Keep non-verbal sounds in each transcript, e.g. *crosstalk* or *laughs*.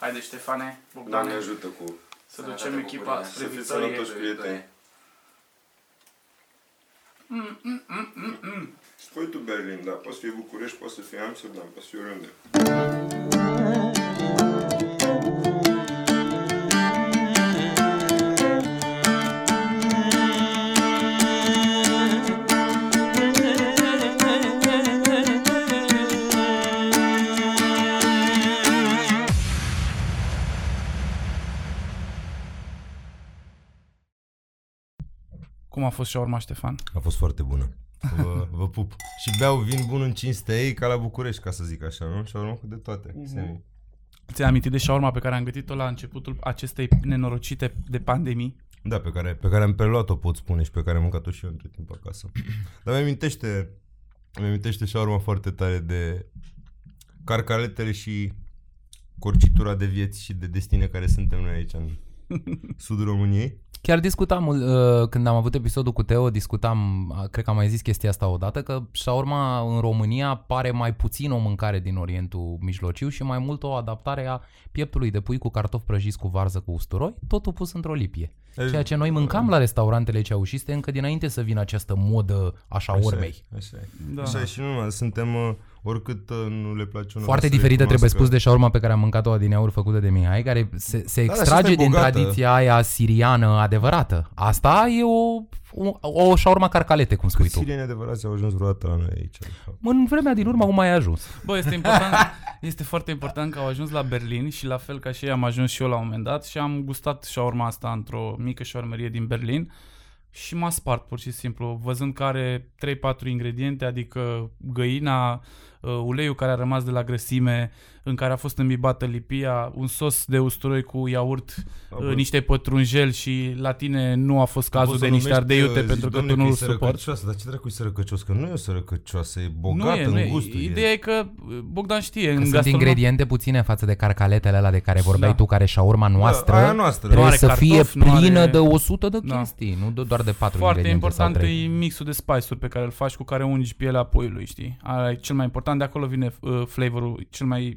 Haide Ștefane, Doamne Bogdane, ajută cu... să ducem echipa Să spre fiți victorie. sănătoși, prieteni. Spui tu Berlin, da, poți fi București, poți să fii Amsterdam, poți fi oriunde. A fost shawarma, Ștefan? A fost foarte bună. Vă, *laughs* vă pup. Și beau vin bun în cinstea ei ca la București, ca să zic așa, nu? Și urmă cu de toate. Semi. Ți-ai amintit de shawarma pe care am gătit-o la începutul acestei nenorocite de pandemii? Da, pe care, pe care am preluat-o, pot spune, și pe care am mâncat-o și eu între timp acasă. *clears throat* Dar mi amintește, mi amintește și urma foarte tare de carcaletele și corcitura de vieți și de destine care suntem noi aici în *laughs* sudul României. Chiar discutam, uh, când am avut episodul cu Teo, discutam, uh, cred că am mai zis chestia asta odată, că shawarma în România pare mai puțin o mâncare din Orientul Mijlociu și mai mult o adaptare a pieptului de pui cu cartofi prăjiți cu varză cu usturoi, totul pus într-o lipie. Ceea ce noi mâncam la restaurantele ceaușiste încă dinainte să vină această modă a shawarmei. Așa e, așa e. Da. Așa e și nu numai, suntem, uh, oricât uh, nu le place unul Foarte diferită trebuie spus de shawarma pe care am mâncat-o adineauri făcută de Mihai, care se, se Da, da, și extrage asta e din bogată. tradiția aia siriană adevărată. Asta e o, o, o shawarma carcalete, cum spui Câți tu. sirieni adevărați au ajuns vreodată la noi aici? de fapt? În vremea din urmă, cum mai ai ajuns? Bă, este important, *laughs* este foarte important că au ajuns la Berlin și la fel ca și ei am ajuns și eu la un moment dat și am gustat shawarma asta într-o mică shawarmerie din Berlin și m-a spart pur și simplu, văzând că are 3-4 ingrediente, adică găina, uh, uleiul care a rămas de la grăsime, în care a fost îmbibată lipia, un sos de usturoi cu iaurt, uh, niște pătrunjel și la tine nu a fost cazul Poți de să niște numești, ardei uh, iute zici, pentru că tu "Domne, nu-l e suport. sărăcăcioasă, Dar ce dracu e sărăcăcios? Că nu e o sărăcăcioasă, e bogată Nu e, nu în e. gusturi. Ideea e că uh, Bogdan știe, Că în sunt gastronom... ingrediente puține față de carcaletele alea de care vorbeai Da. tu, care shawarma noastră, aia noastră. trebuie Nu are să fie cartofi, nu plină are- de 100 de Da. chestii, nu do- doar de 4 Foarte ingrediente important sau 3. e mixul de spice-uri pe care îl faci cu care ungi pielea puiului, știi? Ala e cel mai important, de acolo vine uh, flavorul cel mai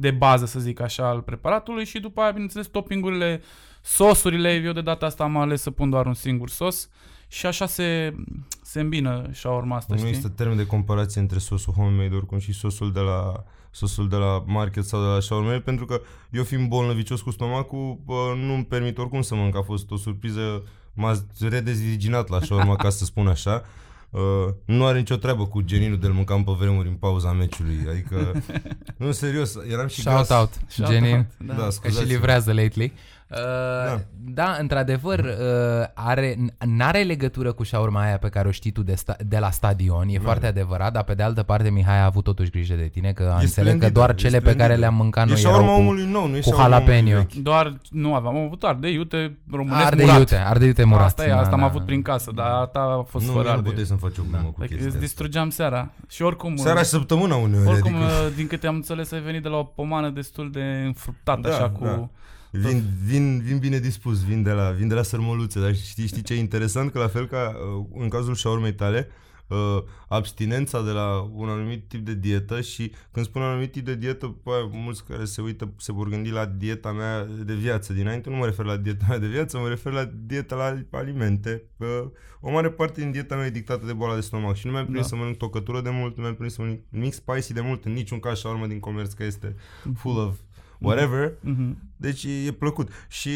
de bază, să zic așa, al preparatului și după aia, bineînțeles, toppingurile, sosurile, eu de data asta am ales să pun doar un singur sos și așa se, se îmbină shawarma asta, Nu știi? există termen de comparație între sosul homemade oricum și sosul de la sosul de la market sau de la shawarma pentru că eu fiind bolnăvicios cu stomacul bă, nu-mi permit oricum să mănânc. A fost o surpriză, m-a redezvirginat la shawarma ca să spun așa. Uh, nu are nicio treabă cu geninul de-l mâncam pe vremuri în pauza meciului. Adică, *laughs* nu, serios, eram și Shout gras. out, Shout Genin. out, Da, da. Că și scuzați livrează lately. Uh, Da. da. într-adevăr, uh, are, n-are legătură cu shawarma aia pe care o știi tu de, sta- de la stadion, e foarte adevărat, dar pe de altă parte Mihai a avut totuși grijă de tine, că a înțeles că splendidă, doar e cele pe splendidă. care le-am mâncat E noi shawarma erau cu, omului nou, nu e cu shawarma omului jalapeno. vechi. Doar, nu aveam, am avut ardei iute românesc ardei murat. iute, ardei iute murat. Asta e, da, asta am da. avut prin casă, dar a ta a fost Nu, fără nu ardei. puteai să-mi faci o glumă cu Adică chestia îți asta. distrugeam seara. Și oricum... Seara și săptămâna uneori. Oricum, adică... uh, din câte am înțeles, ai venit de la o pomană destul de înfruptată, Da, așa, cu... da. Vin, vin, vin bine dispus, vin de la, vin de la sărmăluțe, dar știi, știi ce e interesant? Că la fel ca uh, în cazul shawarmei tale, uh, abstinența de la un anumit tip de dietă și când spun anumit tip de dietă, bă, mulți care se uită se vor gândi la dieta mea de viață. Dinainte nu mă refer la dieta mea de viață, mă refer la dieta la alimente. Uh, o mare parte din dieta mea e dictată de boala de stomac și nu mi-am prins Da. să mănânc tocătură de mult, nu mi-am prins să mănânc nimic spicy de mult, în niciun caz shawarma din comerț că este full of whatever. Mhm. Deci e, e plăcut. Și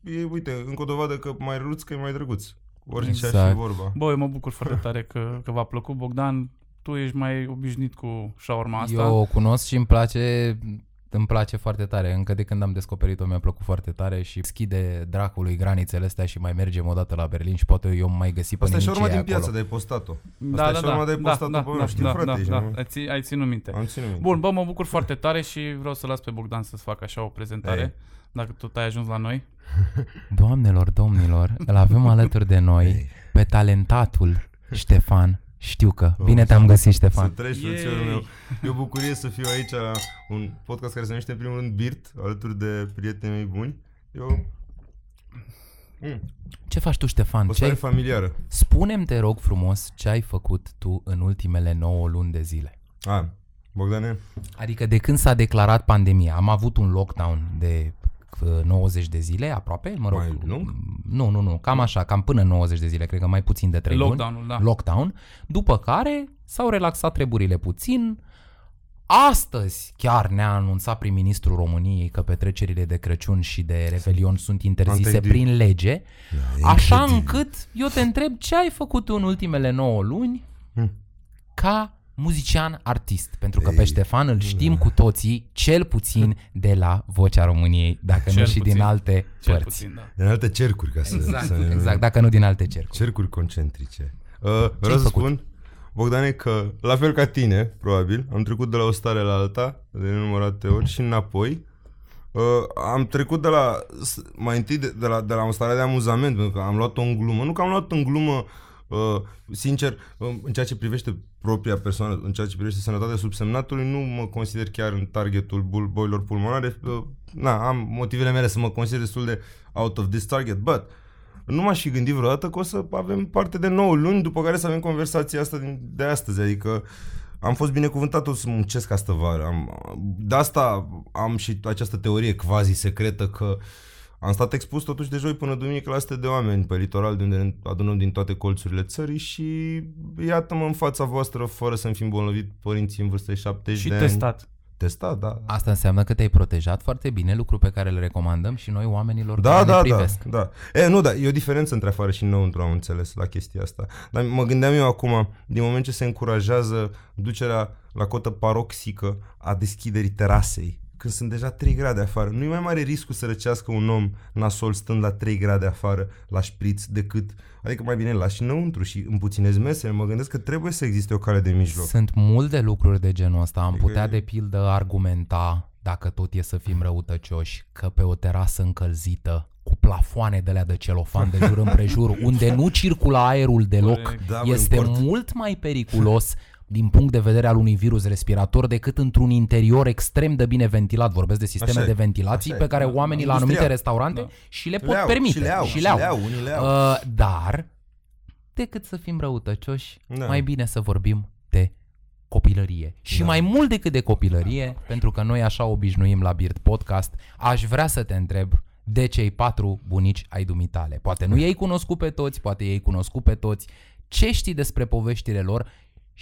e, uite, încă o dovadă că mai răruț că e mai drăguț. Orice exact. ar Exact. fi vorba. Bă, eu mă bucur foarte tare că, că v-a plăcut. Bogdan, tu ești mai obișnuit cu shawarma asta. Eu o cunosc și îmi place îmi place foarte tare. Încă de când am descoperit-o mi-a plăcut foarte tare și schide dracului granițele astea și mai mergem o dată la Berlin și poate eu mai găsi pe Asta e și nimic urma ce din e piață, acolo. dar ai postat-o. da, Asta da, e da, shawarma de da, postat-o da, pe da, mine, știi, da, frate, da, ești, da, nu? ai, ții, ai ținut minte. Am ținut minte. Bun, bă, mă bucur foarte tare și vreau să las pe Bogdan să-ți facă așa o prezentare. Ei. Dacă tot ai ajuns la noi. *laughs* Doamnelor, domnilor, îl avem alături de noi pe talentatul Ștefan. Știu că. Bine te-am găsit, Să Ștefan. treci, Yay! frățiorul meu. E o bucurie să fiu aici la un podcast care se numește în primul rând Birt, alături de prietenii mei buni. Eu... Mm, Ce faci tu, Ștefan? o Ce stare ai... familiară. Spune-mi, te rog frumos, ce ai făcut tu în ultimele 9 luni de zile. A, Bogdane? Adică de când s-a declarat pandemia, am avut un lockdown de uh, 90 de zile aproape, mă rog. Mai lung? Nu, nu, nu, cam așa, cam până 90 de zile, cred că mai puțin de 3 Lockdown-ul, luni. da. Lockdown, după care s-au relaxat treburile puțin. Astăzi chiar ne-a anunțat prim-ministrul României că petrecerile de Crăciun și de Revelion sunt interzise Anterior. prin lege, Da, așa incredibil. încât eu te întreb ce ai făcut tu în ultimele 9 luni Hmm. ca muzician artist, pentru că Ei, pe Ștefan îl știm cu toții, cel puțin de la Vocea României, dacă nu Cel și puțin. din alte Cel părți. puțin, da. Din alte cercuri, ca să, Exact, să ne exact, dacă nu din alte cercuri. Cercuri concentrice. Uh, vreau să făcut? spun, Bogdane, că la fel ca tine, probabil, am trecut de la o stare la alta, de nenumărate ori și înapoi. Uh, am trecut de la, s- mai întâi de, de, la, de la o stare de amuzament, pentru că am luat-o în glumă. Nu că am luat în glumă, uh, sincer, uh, în ceea ce privește propria persoană, în ceea ce privește sănătatea subsemnatului, nu mă consider chiar în targetul bul- boilor pulmonare. Uh, na, am motivele mele să mă consider destul de out of this target, but nu m-aș fi gândit vreodată că o să avem parte de 9 luni după care să avem conversația asta din, de astăzi. Adică am fost binecuvântat tot să muncesc astă vară. Am, de asta am și această teorie quasi secretă că am stat expus totuși de joi până duminică la sute de oameni pe litoral de unde ne adunăm din toate colțurile țării și iată-mă în fața voastră fără să-mi fi îmbolnăvit părinții în vârstă de 70 Și de testat. ani. Testat, da. Asta înseamnă că te-ai protejat foarte bine, lucru pe care îl recomandăm și noi oamenilor Da, care da, ne da, privesc. da. E, nu, da, e o diferență între afară și înăuntru, am înțeles la chestia asta. Dar mă gândeam eu acum, din moment ce se încurajează ducerea la cotă paroxică a deschiderii terasei, când sunt deja 3 grade afară, nu e mai mare riscul să răcească un om nasol stând la 3 grade afară la șpriț decât, adică mai bine lași înăuntru și împuținezi mesele. Mă gândesc că trebuie să existe o cale de mijloc. Sunt multe lucruri de genul ăsta. Am Adică putea e- de pildă argumenta, dacă tot e să fim răutăcioși, că pe o terasă încălzită cu plafoane de la de celofan de jur *laughs* împrejur, unde nu circulă aerul deloc, Corect. Da, bă, este în cort. mult mai periculos din punct de vedere al unui virus respirator decât într-un interior extrem de bine ventilat. Vorbesc de sisteme Așa e, de ventilații așa e. pe care oamenii la Industrial. anumite restaurante Da. și le pot Le au, permite. și le au, și și le au. le au, unii le au. Uh, dar, decât să fim răutăcioși, Da. mai bine să vorbim de copilărie. Și Da. mai mult decât de copilărie, pentru că noi așa obișnuim la Beard Podcast, aș vrea să te întreb de cei patru bunici ai dumitale. Poate nu i-ai cunoscut pe toți, poate i-ai cunoscut pe toți. Ce știi despre poveștile lor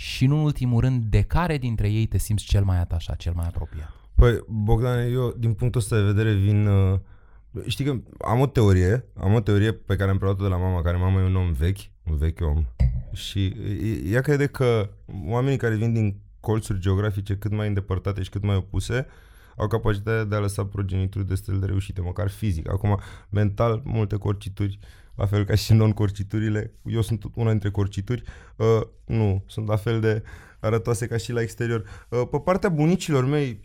și, nu în ultimul rând, de care dintre ei te simți cel mai atașat, cel mai apropiat? Păi, Bogdan, eu din punctul ăsta de vedere vin... Uh, știi că am o teorie, am o teorie pe care am preluat-o de la mama, care mama e un om vechi, un vechi om. Și e- ea crede că oamenii care vin din colțuri geografice cât mai îndepărtate și cât mai opuse au capacitatea de a lăsa progenituri destul de reușite, măcar fizic. Acum, mental, multe corcituri, la fel ca și non-corciturile. Eu sunt una dintre corcituri. Uh, nu, sunt la fel de arătoase ca și la exterior. Uh, pe partea bunicilor mei,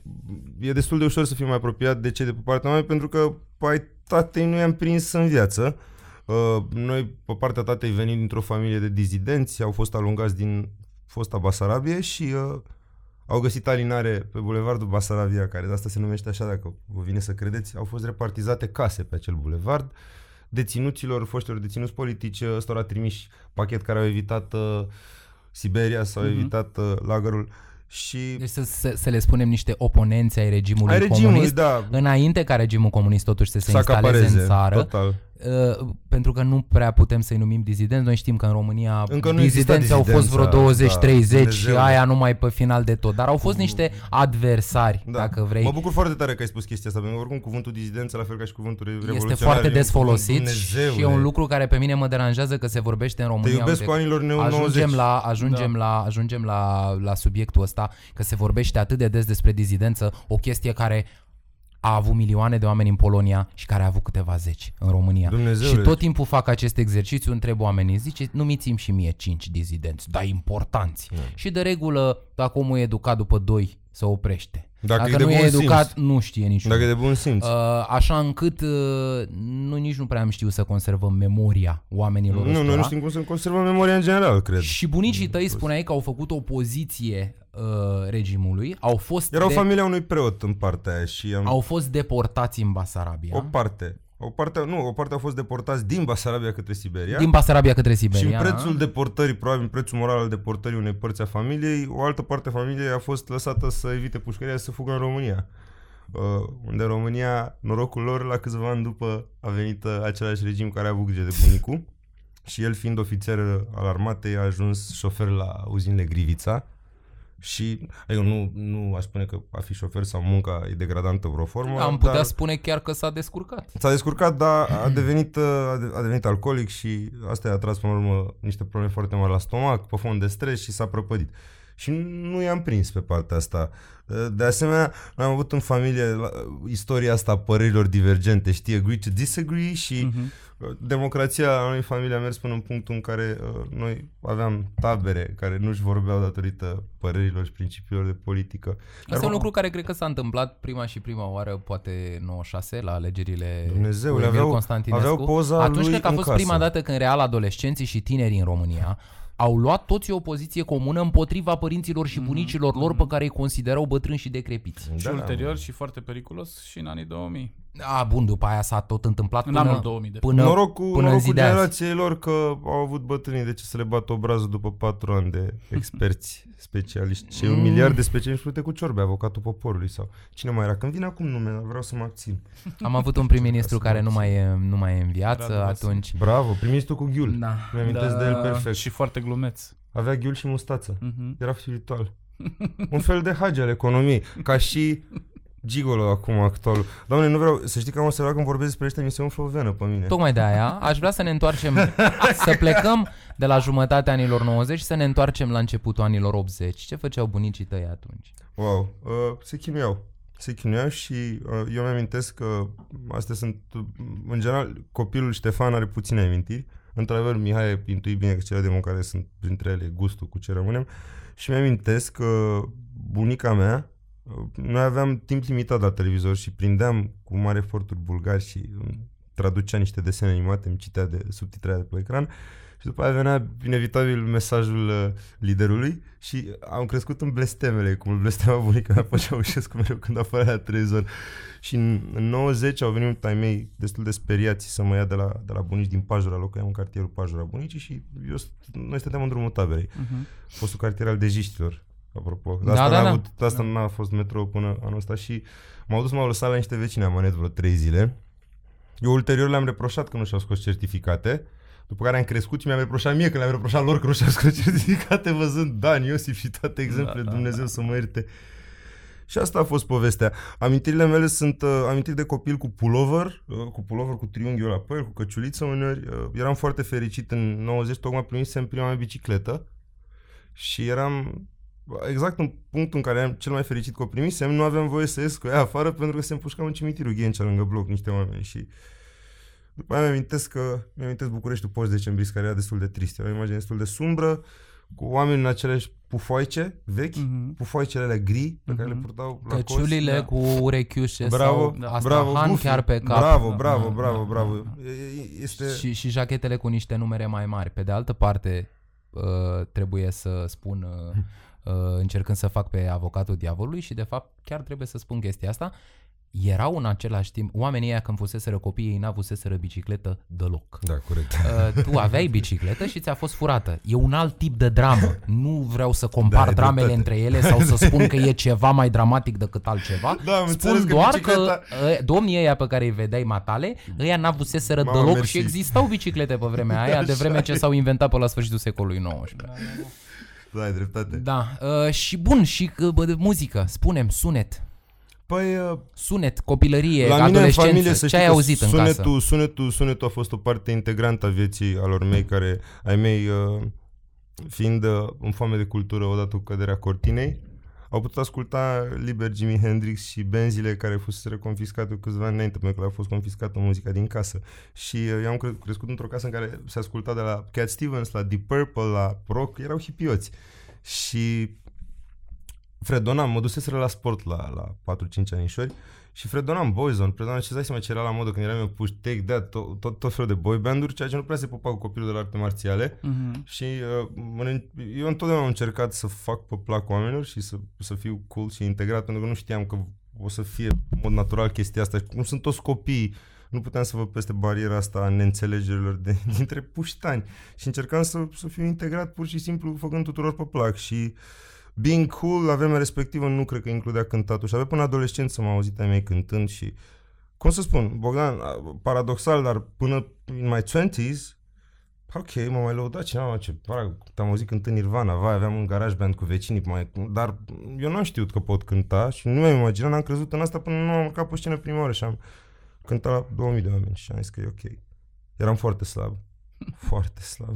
e destul de ușor să fiu mai apropiat de ce de pe partea mea, pentru că pai tatei nu i-am prins în viață. Uh, noi, pe partea tatei, venim dintr-o familie de dizidenți, au fost alungați din fosta Basarabie și uh, au găsit alinare pe bulevardul Basarabia, care de asta se numește așa, dacă vă vine să credeți. Au fost repartizate case pe acel bulevard. Deținuților, foștilor deținuți politici, ăstora trimiși pachet care au evitat uh, Siberia sau au Mhm. evitat uh, lagărul. Și Deci să, să, să le spunem niște oponenți ai regimului ai regimul, comunist, da, înainte ca regimul comunist totuși să se să instaleze acapareze, în țară, total. Uh, pentru că nu prea putem să-i numim dizidenți. Noi știm că în România Încă nu exista dizidenții au fost vreo dizidența, 20-30 da, și Dumnezeule. aia numai pe final de tot. Dar au fost niște adversari, Da. dacă vrei. Mă bucur foarte tare că ai spus chestia asta, pentru că oricum cuvântul dizidență, la fel ca și cuvântul revoluționar, este foarte e un des cuvânt, folosit și e Dumnezeule. un lucru care pe mine mă deranjează că se vorbește în Te România. iubesc uite, cu anilor neo 90. Ajungem la, ajungem, Da. la, ajungem la, la subiectul ăsta, că se vorbește atât de des despre dizidență, o chestie care a avut milioane de oameni în Polonia și care a avut câteva zeci în România. Dumnezeule. Și tot timpul fac acest exercițiu, întreb oamenii, zice, numiți-mi și mie cinci dizidenți, dar importanți. Da. Și de regulă, dacă omul e educat după doi, se oprește. Dacă Dacă, e de nu e bun educat, simț. nu știe niciun. Dacă e de bun simț. Uh, așa încât uh, nu nici nu prea am știut să conservăm memoria oamenilor nu, noi ăstora. nu știm cum să conservăm memoria în general, cred. Și bunicii tăi spuneai că au făcut opoziție uh, regimului, au fost, Erau de, familia unui preot în partea aia și am... au fost deportați în Basarabia. O parte. O parte, nu, o parte au fost deportați din Basarabia către Siberia. Din Basarabia către și Siberia. în prețul da? deportării, probabil în prețul moral al deportării unei părți a familiei, o altă parte a familiei a fost lăsată să evite pușcăria să fugă în România. Uh, unde în România, norocul lor, la câțiva ani după a venit uh, același regim care a avut grijă de bunicul și el fiind ofițer al armatei a ajuns șofer la uzinile Grivița și adică nu, nu aș spune că a fi șofer sau munca e degradantă vreo formă. Am putea dar spune chiar că s-a descurcat. S-a descurcat, dar a devenit, uh, a de- a devenit alcoolic și asta i-a tras până la urmă niște probleme foarte mari la stomac, pe fond de stres și s-a prăpădit. Și nu i-am prins pe partea asta. Uh, De asemenea, am avut în familie la- istoria asta a părerilor divergente, știi, agree to disagree și Mhm. uh, democrația a noi familie a mers până în punctul în care uh, noi aveam tabere care nu-și vorbeau datorită părerilor și principiilor de politică. Asta e un lucru care cred că s-a întâmplat prima și prima oară, poate 96, la alegerile Dumnezeule, lui Emil aveau- Constantinescu. aveau poza Atunci lui cred că a în fost casă. prima dată când real adolescenții și tinerii în România au luat toți o poziție comună împotriva părinților și bunicilor lor pe care îi considerau bătrâni și decrepiți. Și Da, ulterior și foarte periculos și în anii 2000. A, bun, după aia s-a tot întâmplat În până, anul 2000, de până, noroc cu, până în noroc zi cu de azi. generației lor că au avut bătrânii de ce să le bată obrazul după patru ani de experți specialiști. Și un miliard de specialiști, uite cu ciorbe, avocatul poporului sau cine mai era. Când vine acum nume, vreau să mă abțin. Am avut un prim-ministru Ca să care nu mă mai e, nu mai e în viață Radu Vasile. atunci. Bravo, primiți cu ghiul. Da. Mi-amintesc de el perfect. Și foarte glumeț. Avea ghiul și mustață. Mhm. Era spiritual. Un fel de hagi al economiei. Ca și Gigolo acum actualul. Doamne, nu vreau, să știi că am observat când vorbesc despre ăștia, mi se umflă o venă pe mine. Tocmai de aia aș vrea să ne întoarcem, să plecăm de la jumătatea anilor 90 și să ne întoarcem la începutul anilor 80. Ce făceau bunicii tăi atunci? Wow, uh, se chinuiau. Se chinuiau și uh, eu mi-amintesc că astea sunt, uh, în general, copilul Ștefan are puține amintiri. Într-adevăr, Mihai intui bine că cele de care sunt printre ele gustul cu ce rămânem. Și mi-amintesc că bunica mea, uh, noi aveam timp limitat la televizor și prindeam cu mare eforturi bulgari și îmi traducea niște desene animate, îmi citea de subtitrarea de pe ecran și după aia venea inevitabil mesajul uh, liderului și am crescut în blestemele, cum îl blestema bunica mea pe Ceaușescu mereu când apărea la televizor. Și în, în 90 au venit ai mei destul de speriați să mă ia de la, de la bunici din Pajura, locuiam în cartierul Pajura bunicii și eu, st- noi stăteam în drumul taberei. Mhm. Fostul cartier al dejiștilor, apropo. Da, asta da, n-a da. Avut, asta Da. n-a fost metro până anul ăsta și m-au dus, m-au lăsat la niște vecini amanet vreo trei zile. Eu ulterior le-am reproșat că nu și-au scos certificate, după care am crescut și mi-am reproșat mie că le-am reproșat lor că nu și-au scos *laughs* certificate văzând Dan, Iosif și toate exemplele, Da, da, Dumnezeu să mă ierte. Și asta a fost povestea. Amintirile mele sunt uh, amintiri de copil cu pullover, uh, cu pullover cu triunghiul la păr, cu căciuliță uneori. Uh, eram foarte fericit în 90, tocmai primisem prima mea bicicletă și eram exact în punctul în care am cel mai fericit că o primisem, nu aveam voie să ies cu ea afară pentru că se împușcau în cimitirul Ghencea lângă bloc niște oameni și după aia mi-amintesc că mi-amintesc Bucureștiul post decembrris care era destul de trist. Era o imagine destul de sumbră, cu oameni în aceleași pufoaice vechi, Mhm. pufoaicele alea gri pe care le Mhm. purtau la Căciulile da. cu urechiușe Bravo, sau da. bravo, astrahan Goofy. chiar pe cap. Bravo, Da, bravo, da, bravo, da, bravo. da, E- e- Este... Și, și jachetele cu niște numere mai mari. Pe de altă parte, uh, trebuie să spun, uh, uh, *laughs* încercând să fac pe avocatul diavolului și de fapt chiar trebuie să spun chestia asta, erau în același timp, oamenii ăia când fuseseră copii, ei n-avuseseră bicicletă deloc. Da, corect. Uh, tu aveai bicicletă și ți-a fost furată. E un alt tip de dramă. Nu vreau să compar Da, ai dramele dreptate. între ele sau să spun că e *laughs* ceva mai dramatic decât altceva. Da, am înțeles Spun că doar bicicleta- că uh, domnii ăia pe care îi vedeai matale, ăia n-avuseseră Mamă, deloc mersi. și existau biciclete pe vremea *laughs* aia, de vreme ce s-au inventat pe la sfârșitul secolului XIX. Da, ai dreptate. Da, uh, și bun, și uh, bă, de muzică, spunem, sunet. Păi, uh, Sunet, copilărie, la mine în adolescență, familie să ce știi ai că auzit în sunetul, casă? sunetul, sunetul a fost o parte integrantă a vieții alor mei, care, ai mei, uh, fiind uh, în foame de cultură odată cu căderea cortinei, au putut asculta liber Jimi Hendrix și benzile care fusese confiscate cu câțiva ani înainte, pentru că le-a fost confiscată muzica din casă. Și uh, eu am cre- crescut într-o casă în care se asculta de la Cat Stevens, la Deep Purple, la rock, erau hipioți. Și fredonam, mă duseseră la sport la, la 4-5 anișori și fredonam Boyzone, fredonam ce dai seama ce era la modă când eram eu puși Take That, tot, tot, tot felul de boy band-uri, ceea ce nu prea se pupa cu copilul de la arte marțiale Mhm. și uh, mă- eu întotdeauna am încercat să fac pe plac oamenilor și să, să fiu cool și integrat pentru că nu știam că o să fie în mod natural chestia asta. Cum sunt toți copiii nu puteam să văd peste bariera asta a neînțelegerilor de, *laughs* dintre puștani și încercam să, să fiu integrat pur și simplu făcând tuturor pe plac și being cool la vremea respectivă nu cred că includea cântatul și avea până adolescent să mă auzit ai mei cântând și cum să spun, Bogdan, paradoxal, dar până în my 20s, ok, mă mai lăuda cineva, ce pară, am auzit cântând Nirvana, vai, aveam un garaj band cu vecinii, mai, dar eu nu am știut că pot cânta și nu mi-am imaginat, n-am crezut în asta până nu am urcat pe scenă prima oară și am cântat la 2000 de oameni și am zis că e ok. Eram foarte slab. Foarte slab.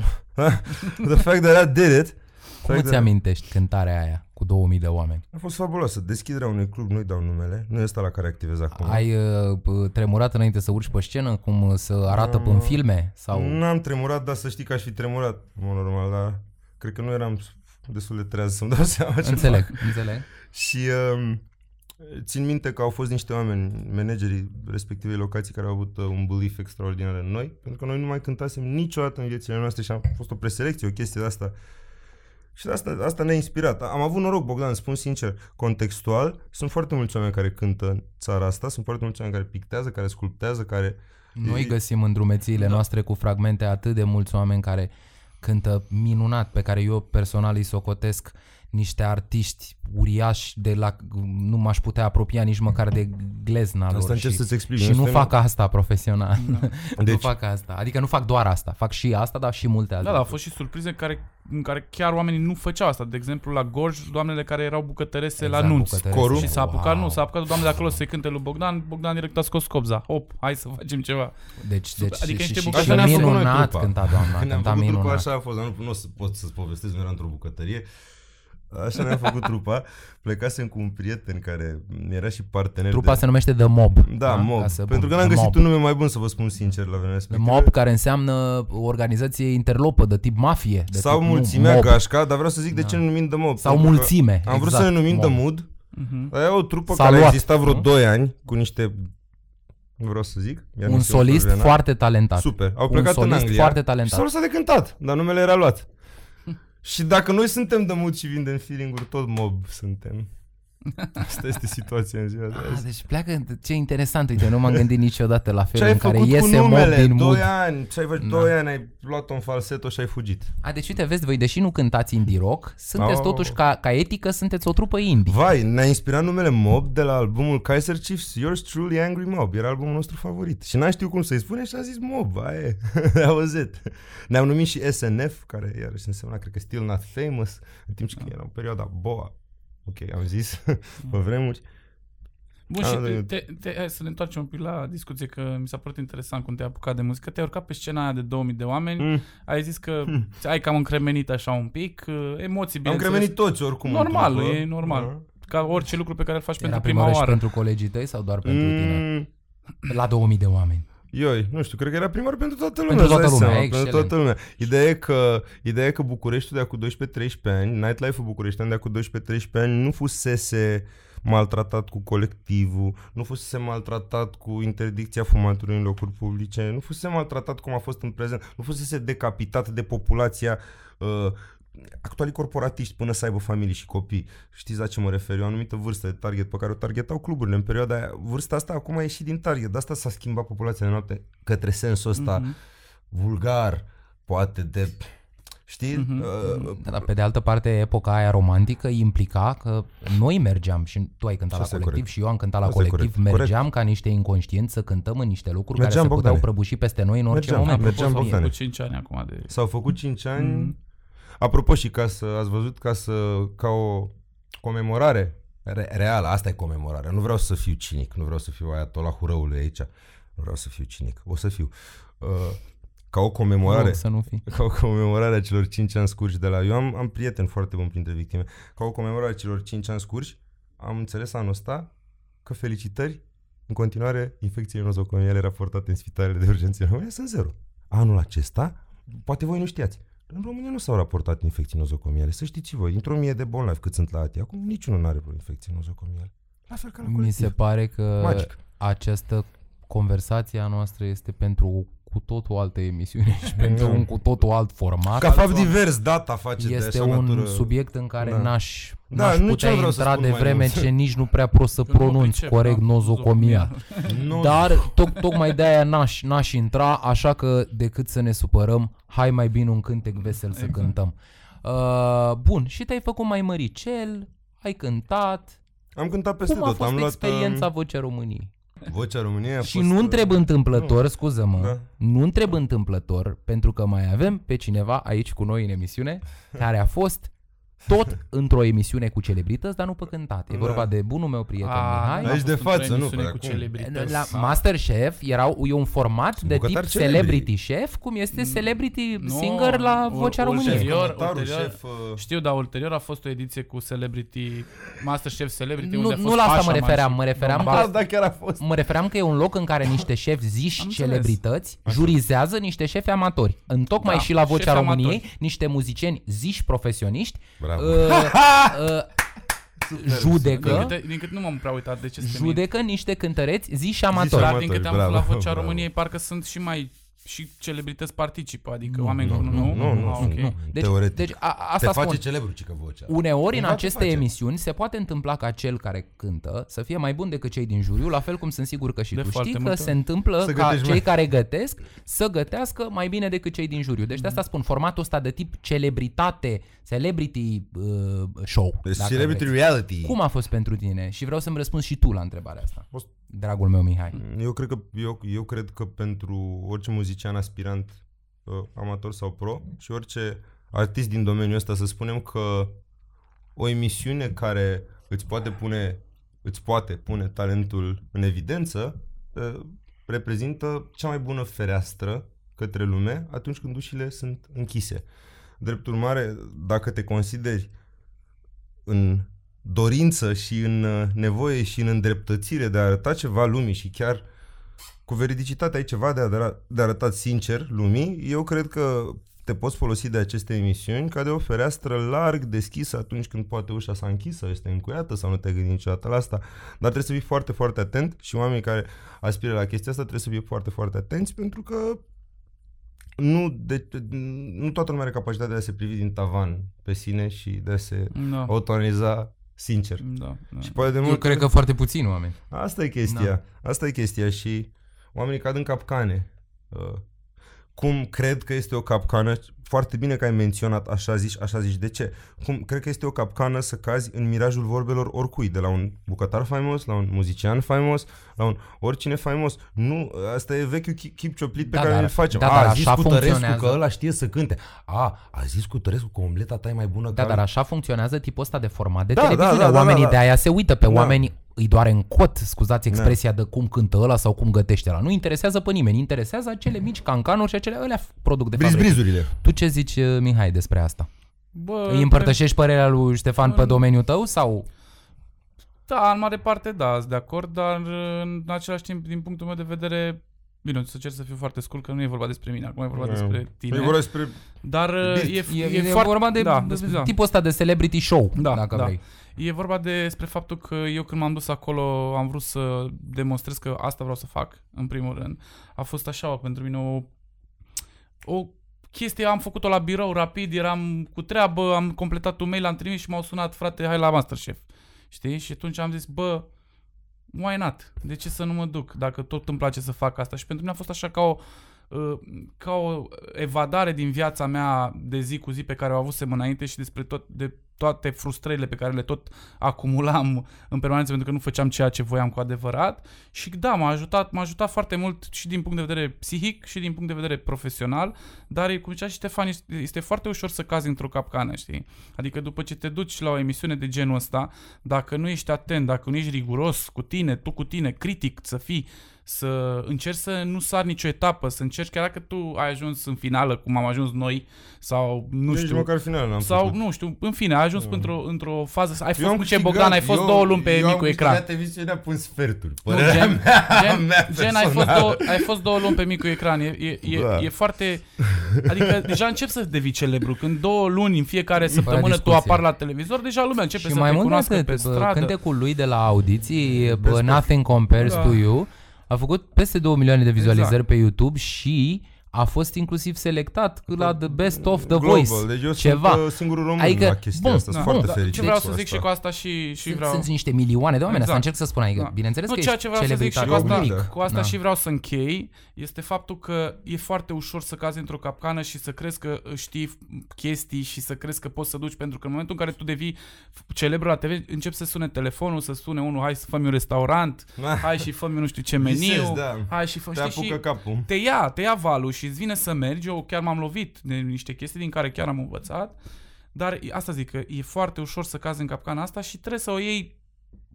*laughs* The fact that I did it. Cum îți amintești cântarea aia cu 2000 de oameni? A fost fabuloasă. Deschiderea unui club, nu-i dau numele, nu este la care activez acum. Ai uh, tremurat înainte să urci pe scenă, cum uh, să arată uh, în filme? Sau... N-am tremurat, dar să știi că aș fi tremurat, mă, normal, dar cred că nu eram destul de treaz să-mi dau *laughs* seama ce Înțeleg, fac. înțeleg. Și uh, țin minte că au fost niște oameni, managerii respectivei locații, care au avut uh, un belief extraordinar în noi, pentru că noi nu mai cântasem niciodată în viețile noastre și am fost o preselecție, o chestie de asta. Și de asta, asta ne-a inspirat. Am avut noroc, Bogdan, spun sincer, contextual, sunt foarte mulți oameni care cântă în țara asta, sunt foarte mulți oameni care pictează, care sculptează, care... Noi găsim în drumețiile da. noastre cu fragmente atât de mulți oameni care cântă minunat, pe care eu personal îi socotesc niște artiști uriași de la nu m-aș putea apropia nici măcar de glezna Asta lor. încerc și, să-ți explic. și Noi nu suntem- fac asta profesional. Da. *laughs* nu Deci- fac asta. Adică nu fac doar asta. Fac și asta, dar și multe Da, altele. da, au fost și surprize care, în care chiar oamenii nu făceau asta. De exemplu, la Gorj, doamnele care erau bucătărese Exact, la nunți. bucătărese. Corul? Și s-a apucat, Wow. nu, s-a apucat doamne de acolo să-i cânte lui Bogdan, Bogdan direct a scos copza. Hop, hai să facem ceva. Deci, deci Adică și, niște și, bucătării și Așa ne-am făcut noi minunat trupa. cânta doamna, Când ne-am cânta făcut trupa, minunat. așa a fost, dar nu, nu o să pot să-ți povestesc, nu eram într-o bucătărie. Așa ne-am făcut trupa. Plecasem cu un prieten care era și partener Trupa de... se numește The Mob. Da, mob. Ca să- Pentru că The n-am găsit Mob. un nume mai bun, să vă spun sincer, la vremea The respectivă. Mob care înseamnă o organizație interlopă de tip mafie. De Sau tip, nu, mulțimea mob. gașca, dar vreau să zic de Da. ce ne numim The Mob. Sau Pentru că mulțime. Am vrut exact, să ne numim The mob. Mood. Mhm. Aia e o trupă S-a care a luat, existat vreo nu? 2 ani cu niște nu vreau să zic. Iar Un niște solist Floriana. foarte talentat. Super. Au Un plecat în solist Anglia. foarte Și s-au talentat. lăsat de cântat, dar numele era luat. Și dacă noi suntem de mood și vindem feeling-uri, tot mob suntem. *laughs* Asta este situația în ziua de Ah, azi. deci pleacă, ce interesant, uite, nu m-am gândit niciodată la Ce felul ai în care făcut cu iese mob numele? din mood. 2 ani. Ce ai făcut? Da. 2 ani ai luat un falseto și ai fugit. A, deci uite, vezi, voi, deși nu cântați indie rock, sunteți Oh. totuși, ca, ca etică, sunteți o trupă indie. Vai, ne-a inspirat numele Mob de la albumul Kaiser Chiefs Yours Truly Angry Mob. Era albumul nostru favorit. Și n-am știut cum să-i spune și a zis Mob. Aia e. That was it. Ne-am numit și SNF, care iarăși însemna, cred că Still Not Famous, în timp ce era o perioada boa. Ok, am zis, *laughs* pe vremuri. Bun, Ah, și da, te, te, hai să ne întoarcem un pic la discuție, că mi s-a părut interesant cum te-ai apucat de muzică. Te-ai urcat pe scena aia de 2000 de oameni, Mm. ai zis că ai cam încremenit așa un pic, uh, emoții, Am bineînțeles. cremenit toți oricum. Normal, în trupă. e normal. Da. Ca orice lucru pe care îl faci Era pentru prima prima oară și oară. pentru colegii tăi sau doar pentru tine? Mm, La 2000 de oameni. Ioi, nu știu, cred că era primar pentru toată lumea. Pentru îți dai toată lumea, seama, pentru excelent. toată lumea. Ideea e că, ideea e că Bucureștiul de acum 12-13 ani, nightlife-ul Bucureștean de acum 12-13 ani nu fusese maltratat cu colectivul, nu fusese maltratat cu interdicția fumaturii în locuri publice, nu fusese maltratat cum a fost în prezent, nu fusese decapitat de populația uh, actualii corporatiști până să aibă familii și copii. Știți la ce mă refer? E o anumită vârstă de target pe care o targetau cluburile în perioada aia. Vârsta asta acum a ieșit din target. De asta s-a schimbat populația de noapte către sensul ăsta Mhm. vulgar, poate de... Știi? Mhm. Uh, Dar pe de altă parte, epoca aia romantică implica că noi mergeam și tu ai cântat Asta la e colectiv corect. și eu am cântat la Asta e colectiv, corect. mergeam ca niște inconștienți să cântăm în niște lucruri Mergeam, care se puteau Bogdane. prăbuși peste noi în orice Mergeam, moment. mergeam, Apropo, s-au Bogdane. făcut 5 ani acum de... S-au făcut 5 ani. Mm. Apropo și ca să, ați văzut, ca să, ca o comemorare re- reală, asta e comemorarea. Nu vreau să fiu cinic, nu vreau să fiu ayatollah hurăului aici. Nu vreau să fiu cinic. O să fiu. Uh, ca o comemorare. Rog să nu fi. ca o comemorare a celor 5 ani scurși de la... Eu am, am prieteni foarte buni printre victime. Ca o comemorare a celor 5 ani scurși, am înțeles anul ăsta că felicitări, în continuare, infecțiile nozocomiale raportate în spitalele de urgență în România sunt zero. Anul acesta, poate voi nu știați, în România nu s-au raportat infecții nozocomiale. Să știți și voi, într-o mie de bolnavi cât sunt la ATI, acum niciunul nu are vreo infecție nozocomiale. La fel ca la Mi colectiv. se pare că Magic. această conversație a noastră este pentru cu totul altă emisiune și *laughs* pentru un cu totul alt format. Ca fapt divers, data face de Este așa un natură. subiect în care Da. n-aș, Da, n-aș nu putea ce vreau să intra spun de mai vreme mult. ce nici nu prea pot să Eu nu pronunț pricep, corect da, nozocomia. Nu, Dar toc, tocmai de-aia n-aș, n-aș intra, așa că decât să ne supărăm, hai mai bine un cântec vesel să Exact. cântăm. Uh, bun, și te-ai făcut mai măricel, ai cântat. Am cântat peste Cum a tot. fost Am luat experiența um, Vocea României? Vocea României a Și fost, nu uh, întreb întâmplător, scuză-mă, Da. nu întreb întâmplător, pentru că mai avem pe cineva aici cu noi în emisiune, care a fost tot într-o emisiune cu celebrități, dar nu pe cântat. E Da. vorba de bunul meu prieten Mihai. Aici de față, nu, nu, păi cu acum. celebrități. La sau- Masterchef era, e un format de tip bucătar celebrity celebrity. chef, cum este celebrity Nu, singer la ul- Vocea României. ulterior- Comentarul, ulterior- șef, uh, Știu, dar ulterior a fost o ediție cu Celebrity, Masterchef Celebrity, Nu, unde a nu fost la asta mă Pașaman refeream, și mă refeream Domnul că- Da, da, chiar a fost. Mă referam că e un loc în care niște șefi ziși Am înțeles. celebrități jurizează niște șefi amatori. În tocmai Da, și la Vocea șefi României, amatori. niște muzicieni ziși profesioniști Bravo. uh, *laughs* uh, Din judecă, câte, din câte nu m-am prea uitat de ce se judecă niște cântăreți ziși Ziși amatori. Dar amatori, din câte am bravo, aflat la Vocea bravo. României, parcă sunt și mai și celebrități participă, adică Nu, oameni nu, nu, nu, nu, nu, Ah, nu, ok. nu. Deci, Teoretic. deci a, Te asta face spun. celebru, cică vocea. Uneori în Cumva te aceste face. emisiuni se poate întâmpla ca cel care cântă să fie mai bun decât cei din juriu, la fel cum sunt sigur că și De tu foarte știi că multe se ori. întâmplă Să ca gătești cei mai- care gătesc să gătească mai bine decât cei din juriu. Deci de asta spun, formatul ăsta de tip celebritate, celebrity uh, show. Deci dacă celebrity vreți. reality. Cum a fost pentru tine? Și vreau să-mi răspunzi și tu la întrebarea asta. fost- Dragul meu Mihai. Eu cred că, eu, eu cred că pentru orice muzician aspirant, uh, amator sau pro, și orice artist din domeniul ăsta, să spunem că o emisiune care îți poate pune, îți poate pune talentul în evidență, uh, reprezintă cea mai bună fereastră către lume atunci când ușile sunt închise. Drept urmare, dacă te consideri în dorință și în uh, nevoie și în îndreptățire de a arăta ceva lumii și chiar cu veridicitate ai ceva de, adăra, de arătat sincer lumii, eu cred că te poți folosi de aceste emisiuni ca de o fereastră larg deschisă atunci când poate ușa s-a închisă, este încuiată sau nu te-ai gândit niciodată la asta. Dar trebuie să fii foarte, foarte atent și oamenii care aspiră la chestia asta trebuie să fie foarte, foarte atenți pentru că nu, de, nu toată lumea are capacitatea de a se privi din tavan pe sine și de a se Da, autoanaliza sincer. da, da. Și poate de Eu mult cred că foarte puțini oameni. Asta e chestia. Da. Asta e chestia și oamenii cad în capcane. Uh, cum cred că este o capcană, foarte bine că ai menționat așa zici, așa zici. De ce? Cum cred că este o capcană să cazi în mirajul vorbelor oricui, de la un bucătar faimos, la un muzician faimos, la un oricine faimos. Nu, asta e vechiul chi- chip cioplit pe Da, care dar- îl facem. da, a, dar a zis așa cu Tărescu funcționează. că ăla știe să cânte. A, a zis cu Tărescu că omleta ta e mai bună Da, ca... dar așa funcționează tipul ăsta de format de Da, televiziune. da, da, da, Oamenii da, da. de aia se uită pe Da. oameni, îi doare în cot, scuzați expresia de cum cântă ăla sau cum gătește ăla. Nu interesează pe nimeni, interesează acele mici cancanuri și acele ălea produc de fabrică. Briz-brizurile. Tu ce zici, uh, Mihai, despre asta? Bă, Îi împărtășești părerea lui Ștefan pe În- domeniul tău sau... Da, în mare parte da, sunt de acord, dar în același timp, din punctul meu de vedere, bine, o să cer să fiu foarte scurt, că nu e vorba despre mine, acum e vorba Da. despre tine. E vorba despre... Dar uh, e, E, e, e, foarte... vorba de, da, de despre, da. tipul ăsta de celebrity show, Da, dacă da. vrei. E vorba despre faptul că eu când m-am dus acolo am vrut să demonstrez că asta vreau să fac, în primul rând. A fost așa pentru mine o, o chestie, am făcut-o la birou rapid, eram cu treabă, am completat un mail, am trimis și m-au sunat, frate, hai la Masterchef. Știi? Și atunci am zis, bă, why not? De ce să nu mă duc dacă tot îmi place să fac asta? Și pentru mine a fost așa ca o uh, ca o evadare din viața mea de zi cu zi pe care o avusem înainte și despre tot, de toate frustrările pe care le tot acumulam în permanență pentru că nu făceam ceea ce voiam cu adevărat și da, m-a ajutat, m-a ajutat foarte mult și din punct de vedere psihic și din punct de vedere profesional, dar e cum zicea și Ștefan, este, este foarte ușor să cazi într-o capcană, știi? Adică după ce te duci la o emisiune de genul ăsta, dacă nu ești atent, dacă nu ești riguros cu tine, tu cu tine, critic să fii, să încerci să nu sari nicio etapă, să încerci chiar dacă tu ai ajuns în finală, cum am ajuns noi, sau nu Nici știu, măcar final n-am sau făcut. nu știu, în fine, ai ajuns într-o, într-o fază, ai Eu fost am cu ce câștigat- Bogdan, ai fost eu- două luni pe eu am micul ecran. câștigat emisiunea până sferturi. Nu, Părerea gen, mea, gen, mea gen ai, fost personală. două, ai fost două luni pe micul ecran. E, e, e, Da. e foarte... Adică deja încep să devii celebru. Când două luni în fiecare săptămână tu discuție. apari la televizor, deja lumea începe Și să mai te mult de cunoască atât, pe bă, stradă. cântecul lui de la audiții, bă, Best of- Nothing Compares Da. to You, A făcut peste 2 milioane de vizualizări Exact. pe YouTube și a fost inclusiv selectat la The Best of The Global, Voice. Deci eu Ceva. sunt uh, singurul român Adică, la chestia bun, asta. Sunt da, foarte bun, fericit. Ce vreau cu să zic asta. și cu asta și, și Sunt, vreau... sunt niște milioane de oameni, asta Exact. încerc să spun. Adică, Da. bineînțeles nu, că ceea ești ce vreau să zic și celebritate cu asta, unic. unică. cu asta Da. și vreau să închei, este faptul că e foarte ușor să cazi într-o capcană și să crezi că știi chestii și să crezi că poți să duci, pentru că în momentul în care tu devii celebru la TV, începi să sune telefonul, să sune unul, hai să făm un restaurant, *laughs* hai și făm nu știu ce meniu, Visezi, da. hai și făm, Te știi, apucă și capul. te ia, te ia valul și îți vine să mergi, eu chiar m-am lovit de niște chestii din care chiar am învățat, dar asta zic că e foarte ușor să cazi în capcana asta și trebuie să o iei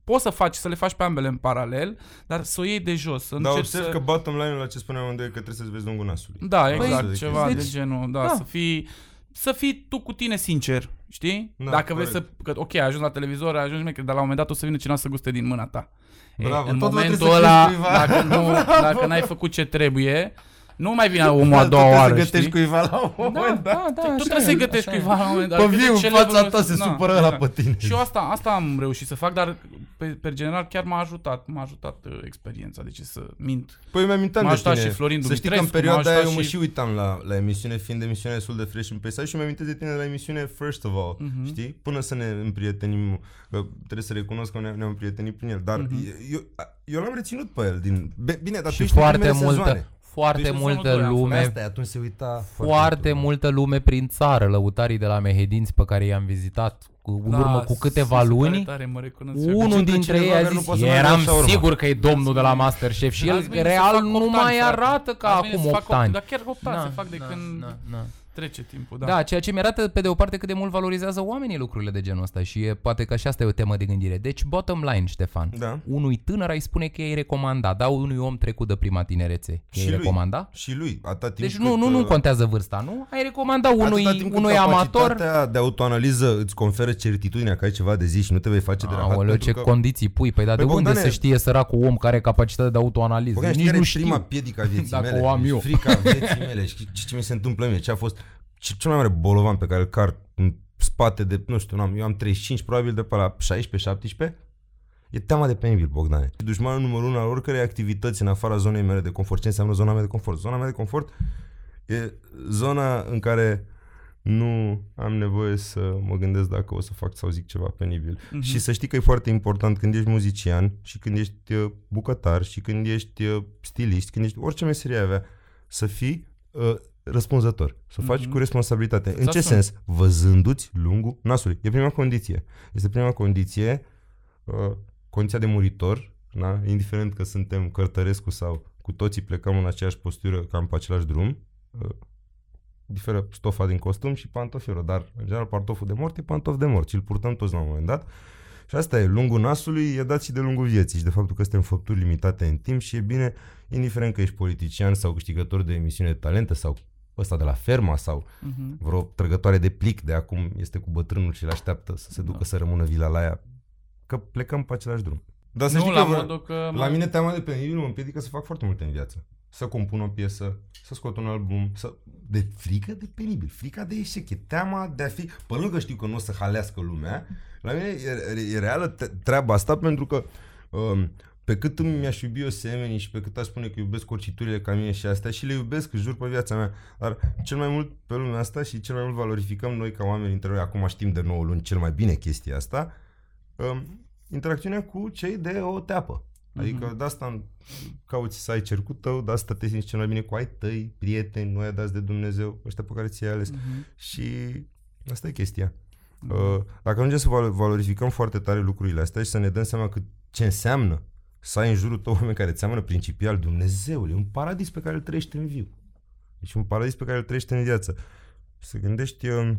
Poți să faci, să le faci pe ambele în paralel, dar să o iei de jos, să Dar începi observ să... că bottom line-ul la ce spuneam unde e că trebuie să-ți vezi lungul nasului. Da, Păi, exact, deci- ceva deci- de genul, da, da. să fii să fii tu cu tine sincer, știi? Da, Dacă vrei corect. să, că, ok, ai ajuns la televizor, ai ajuns șmecher, dar la un moment dat o să vină cineva să guste din mâna ta. E, Bravo, în tot vă momentul trebuie să ăla, crești cuiva. dacă, nu, *laughs* dacă n-ai făcut ce trebuie, nu mai vine omul a Da, tu doua trebuie oară, să gătești știi? cuiva la un moment Da, da, da, tu așa trebuie e, să-i gătești așa e. cuiva la un moment dat. Pe Cât de viu, în celebrul fața ta nu- se na, supără la exact. pe tine. Și eu asta, asta am reușit să fac, dar pe, pe general chiar m-a ajutat, m-a ajutat uh, experiența, deci să mint. Păi mi-am M-a de ajutat tine. și Florin Să știi că în Dumitrescu, perioada m-a aia eu ajutat mă și- și uitam la, la emisiune, fiind emisiune destul de fresh în peisaj și mi-am amintesc de tine la emisiune First of All, Mhm. știi? Până să ne împrietenim, că trebuie să recunosc că ne- ne-am împrietenit prin el, dar Mhm. eu, eu l-am reținut pe el din... Be- Bine, dar tu Și ești în foarte primele multă, sezoane. Foarte Deci în multă sezonul doi am fost. lume, Asta e, atunci se uita foarte mult. multă lume prin țară, lăutarii de la Mehedinți pe care i-am vizitat cu, în urmă cu câteva sunt luni. Da, Tare, tare, mă recunosc. Unul Deci între dintre cineva ei a care nu zis, poate să meargă eram la șaurma." sigur că e domnul de la Masterchef și el Ați venit să real fac nu opt mai ani, frate. arată ca Ați venit acum să fac 8 opt- ani. Dar chiar 8 ani se fac de când na, na. Trece timpul, Da. da. da, ceea ce mi-arată pe de o parte cât de mult valorizează oamenii lucrurile de genul ăsta și e, poate că și asta e o temă de gândire. Deci, bottom line, Ștefan, Da. unui tânăr ai spune că i-ai recomanda, da, unui om trecut de prima tinerețe, i-ai Și lui. recomanda? Și lui, atâta timp Deci nu, cât, nu, nu uh, contează vârsta, nu? Ai recomanda unui, atâta timp cât unui amator... capacitatea de autoanaliză îți conferă certitudinea că ai ceva de zi și nu te vei face de rahat Aoleu, pentru ce că... condiții pui, păi dar de Păi, unde Bogdane- să știe săracul om care are capacitate de autoanaliză? Băi, știi Nici care nu e știu. prima piedică a vieții Dacă mele? o am eu. Frica vieții *laughs* mele. Și ce, ce mi se întâmplă mie? Ce a fost ce, cel mai mare bolovan pe care îl car în spate de, nu știu, n-am, eu am 35, probabil de pe la 16-17? E teama de penibil, Bogdane. Dușmanul numărul unu al oricărei activități în afara zonei mele de confort. Ce înseamnă zona mea de confort? Zona mea de confort e zona în care nu am nevoie să mă gândesc dacă o să fac sau zic ceva penibil. Mhm. Și să știi că e foarte important când ești muzician și când ești uh, bucătar și când ești uh, stilist, când ești orice meserie ai avea, să fii uh, răspunzător, să o faci Mhm. cu responsabilitate. În ce asumi. sens? Văzându-ți lungul nasului. E prima condiție. Este prima condiție, uh, condiția de muritor, da? indiferent că suntem Cărtărescu sau cu toții plecăm în aceeași postură, cam pe același drum, uh, diferă stofa din costum și pantofierul, dar în general pantoful de mort e pantof de mort și îl purtăm toți la un moment dat. Și asta e, lungul nasului e dat și de lungul vieții și de faptul că suntem făpturi limitate în timp și e bine, indiferent că ești politician sau câștigător de emisiune de talente sau ăsta de la ferma sau Mhm. vreo trăgătoare de plic de acum este cu bătrânul și îl așteaptă să se ducă Da. să rămână vila la ea, că plecăm pe același drum. Dar să Nu, știi la că vă- modul că... la mine teama de penibil mă împiedică să fac foarte multe în viață. Să compun o piesă, să scot un album, să... De frică de penibil, frica de eșec, e teama de a fi... Pe lângă știu că nu o să halească lumea, la mine e, e reală te- treaba asta pentru că um, pe cât îmi mi-aș iubi eu semenii și pe cât aș spune că iubesc orciturile ca mine și astea și le iubesc, își jur pe viața mea, dar cel mai mult pe lumea asta și cel mai mult valorificăm noi ca oameni între noi, acum știm de 9 luni cel mai bine chestia asta, um, interacțiunea cu cei de o teapă. Adică Mhm. de asta cauți să ai cercul tău, de asta te simți cel mai bine cu ai tăi, prieteni, noi dați de Dumnezeu, ăștia pe care ți-ai ales. Mhm. Și asta e chestia. Mhm. Uh, dacă ajungem să val- valorificăm foarte tare lucrurile astea și să ne dăm seama că ce înseamnă să ai în jurul tău oameni care îți seamănă principial Dumnezeul, e un paradis pe care îl trăiești în viu. Deci un paradis pe care îl trăiești în viață. Și să gândești... Uh,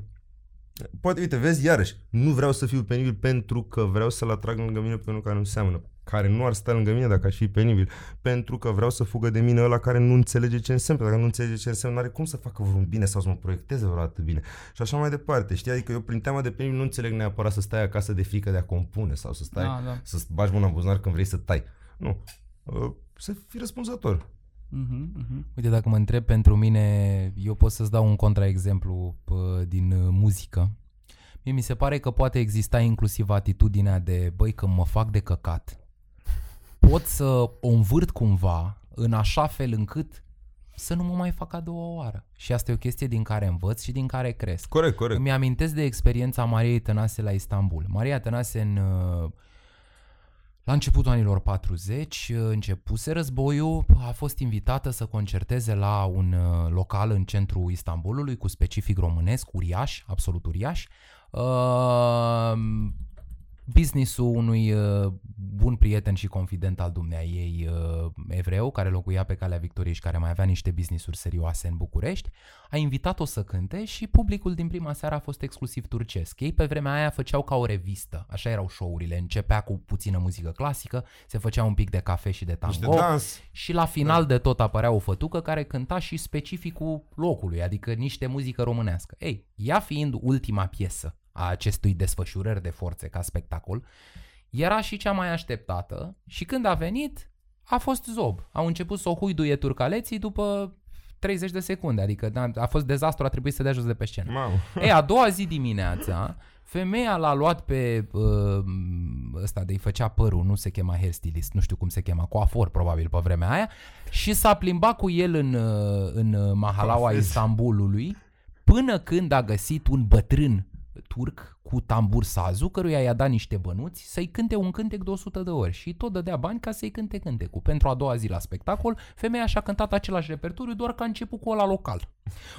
poate, uite, vezi, iarăși, nu vreau să fiu penibil pentru că vreau să-l atrag lângă mine pe unul care nu seamănă, care nu ar sta lângă mine dacă aș fi penibil, pentru că vreau să fugă de mine ăla care nu înțelege ce înseamnă, dacă nu înțelege ce înseamnă, nu are cum să facă vreun bine sau să mă proiecteze vreodată bine. Și așa mai departe, știi? Adică eu prin teama de penibil nu înțeleg neapărat să stai acasă de frică de a compune sau să stai, Da, da. să bagi mâna în buzunar când vrei să tai. Nu. Uh, Să fii răspunzător. Mhm, mhm. Uite, dacă mă întreb pentru mine, eu pot să-ți dau un contraexemplu pă, din uh, muzică. Mie mi se pare că poate exista inclusiv atitudinea de, băi, că mă fac de căcat. Pot să o învârt cumva în așa fel încât să nu mă mai fac a doua oară. Și asta e o chestie din care învăț și din care cresc. Corect, corect. Îmi amintesc de experiența Mariei Tănase la Istanbul. Maria Tănase în, uh, la începutul anilor 40, uh, începuse războiul, a fost invitată să concerteze la un uh, local în centrul Istanbulului cu specific românesc, uriaș, absolut uriaș. Uh, businessul unui uh, bun prieten și confident al dumneai ei uh, evreu, care locuia pe calea Victoriei și care mai avea niște businessuri serioase în București, a invitat-o să cânte și publicul din prima seară a fost exclusiv turcesc. Ei pe vremea aia făceau ca o revistă, așa erau show-urile, începea cu puțină muzică clasică, se făcea un pic de cafe și de Niște tango dans. și la final de tot apărea o fătucă care cânta și specificul locului, adică niște muzică românească. Ei, ea fiind ultima piesă a acestui desfășurări de forțe ca spectacol, era și cea mai așteptată și când a venit, a fost zob. Au început să o huiduie turcaleții după 30 de secunde, adică da, a fost dezastru, a trebuit să dea jos de pe scenă. Mamă. E, a doua zi dimineața, femeia l-a luat pe uh, ăsta de-i făcea părul, nu se chema hairstylist, nu știu cum se chema, coafor probabil pe vremea aia, și s-a plimbat cu el în, uh, în uh, mahalaua Coafez. Istanbulului până când a găsit un bătrân turc cu tambur sazu, căruia i-a dat niște bănuți să-i cânte un cântec de 100 de ori și tot dădea bani ca să-i cânte cântecul. Pentru a doua zi la spectacol, femeia și-a cântat același repertoriu, doar că a început cu ăla local.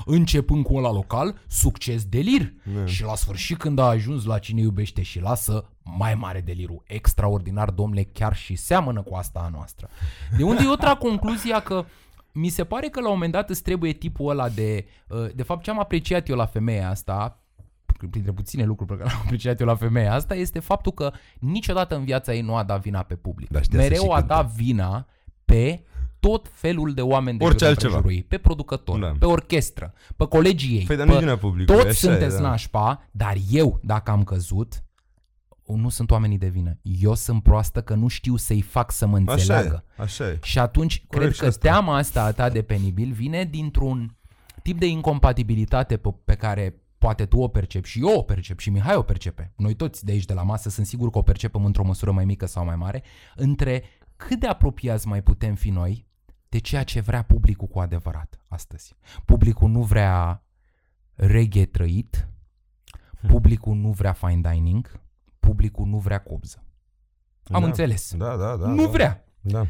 Începând cu ăla local, succes delir. Da. Și la sfârșit când a ajuns la cine iubește și lasă, mai mare delirul. Extraordinar, domnule, chiar și seamănă cu asta a noastră. De unde eu trag concluzia că mi se pare că la un moment dat îți trebuie tipul ăla de... uh, De fapt, ce am apreciat eu la femeia asta, printre puține lucruri pe care le-am apreciat eu la femeia asta, este faptul că niciodată în viața ei nu a dat vina pe public. Da, știa să Mereu și a cânte. dat vina pe tot felul de oameni de Orice jur altceva. împrejurul ei. Pe producător, Da. pe orchestră, pe colegii ei. Păi, dar pe nu vina publicului, toți așa e, sunteți da. nașpa, dar eu, dacă am căzut, nu sunt oamenii de vină. Eu sunt proastă că nu știu să-i fac să mă Așa înțeleagă. e, așa e. Și atunci Corect, cred și că asta. teama asta a ta de penibil vine dintr-un tip de incompatibilitate pe, pe care poate tu o percepi și eu o percep și Mihai o percepe. Noi toți de aici de la masă sunt sigur că o percepem într-o măsură mai mică sau mai mare, între cât de apropiați mai putem fi noi de ceea ce vrea publicul cu adevărat astăzi. Publicul nu vrea reggae trăit, publicul nu vrea fine dining, publicul nu vrea cobză. Am Da. înțeles. Da, da, da. nu da. vrea. Da.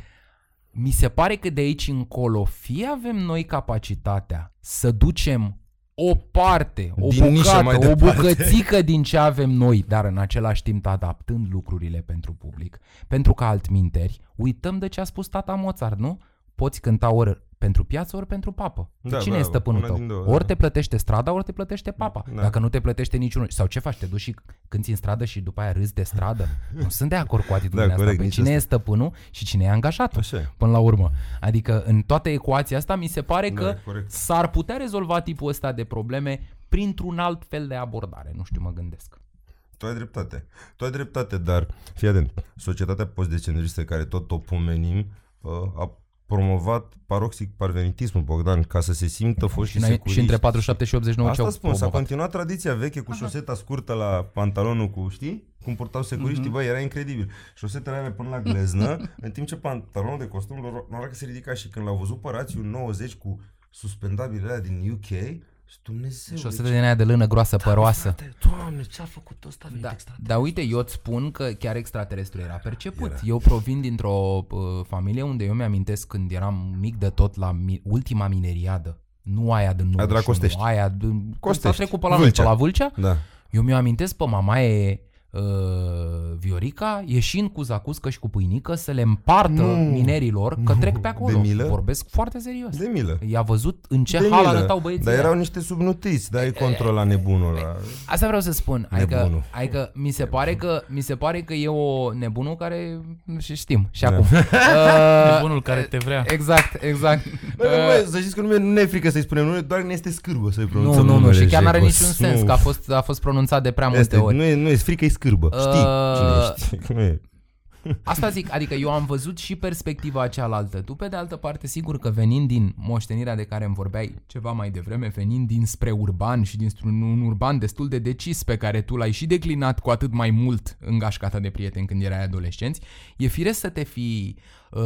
Mi se pare că de aici încolo fie avem noi capacitatea să ducem o parte, o Din nișă bucată, mai o departe. bucățică din ce avem noi, dar în același timp adaptând lucrurile pentru public, pentru că altminteri uităm de ce a spus tata Mozart, nu? Poți cânta ori pentru piață, ori pentru papă. Da, Da, Cine bravo, e stăpânul una tău? din două, ori da. te plătește strada, ori te plătește papa. Da. Dacă nu te plătește niciunul. Sau ce faci? Te duci și cânti în stradă și după aia râzi de stradă? *laughs* nu sunt de acord cu atitudinea Da, asta. corect, Pe nici cine asta. e stăpânul și cine e angajatul? Așa e. până la urmă. Adică în toată ecuația asta mi se pare Da, că e corect. s-ar putea rezolva tipul ăsta de probleme printr-un alt fel de abordare. Nu știu, mă gândesc. Tu ai dreptate. Tu ai dreptate, dar fii atent. Societatea postdecentristă care tot o pomenim uh, a promovat paroxic parvenitismul, Bogdan, ca să se simtă foști Și, înainte- și între 47 și 89 ce Asta au spun, s-a promovat? continuat tradiția veche cu șoseta scurtă la pantalonul cu, știi? Cum purtau securiștii, Mhm. băi, era incredibil. Șosetele alea până la gleznă, *laughs* în timp ce pantalonul de costum lor nu că se ridica și când l-au văzut pe rațiu 90 cu suspendabilele alea din UK, și Dumnezeu, Și o deci- setă din aia de lână groasă, păroasă. Frate, Doamne, ce-a făcut ăsta? Da, extra. dar uite, eu îți spun că chiar extraterestru era perceput. Era. Eu provin dintr-o uh, familie unde eu mi-amintesc când eram mic de tot la mi- ultima mineriadă. Nu aia din Aia de la 91, Costești. aia din... S-a Costești. trecut pe la noi, pe Vâlcea. la Vâlcea. Da. Eu mi-o amintesc pe mamaie uh, Viorica ieșind cu zacuscă și cu pâinică să le împartă Nu. minerilor că Nu. trec pe acolo. De milă? Vorbesc foarte serios. De milă. I-a văzut în ce de hal milă. arătau băieții Dar ăia. erau niște subnutriți, dar ai controla nebunul ăla. Asta vreau să spun. Adică, Nebunul. adică mi, se pare că, mi se pare că e o nebunul care și știm și Da. acum. *laughs* Uh, Nebunul care te vrea. Exact, exact. Bă, bă, bă, să știți că nu, nu e frică să-i spunem nume, doar ne este scârbă să-i Nu, pronunțăm nu, nu, numele și chiar n-are Jecos. niciun sens Nu. că a fost, a fost pronunțat de prea multe Este, ori. nu, e, nu e frică, e scârbă. Știi Uh, cine ești. *laughs* Nu e. Asta zic, adică eu am văzut și perspectiva cealaltă. Tu, pe de altă parte, sigur că venind din moștenirea de care îmi vorbeai ceva mai devreme, venind dinspre urban și dinspre un urban destul de decis pe care tu l-ai și declinat cu atât mai mult în gașca ta de prieteni când erai adolescenți, e firesc să te fi uh,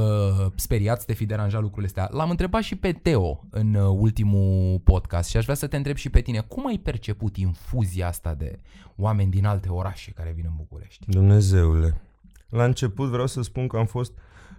speriat, să te fi deranjat lucrurile astea. L-am întrebat și pe Teo în uh, ultimul podcast și aș vrea să te întreb și pe tine, cum ai perceput infuzia asta de oameni din alte orașe care vin în București? Dumnezeule. La început vreau să spun că am fost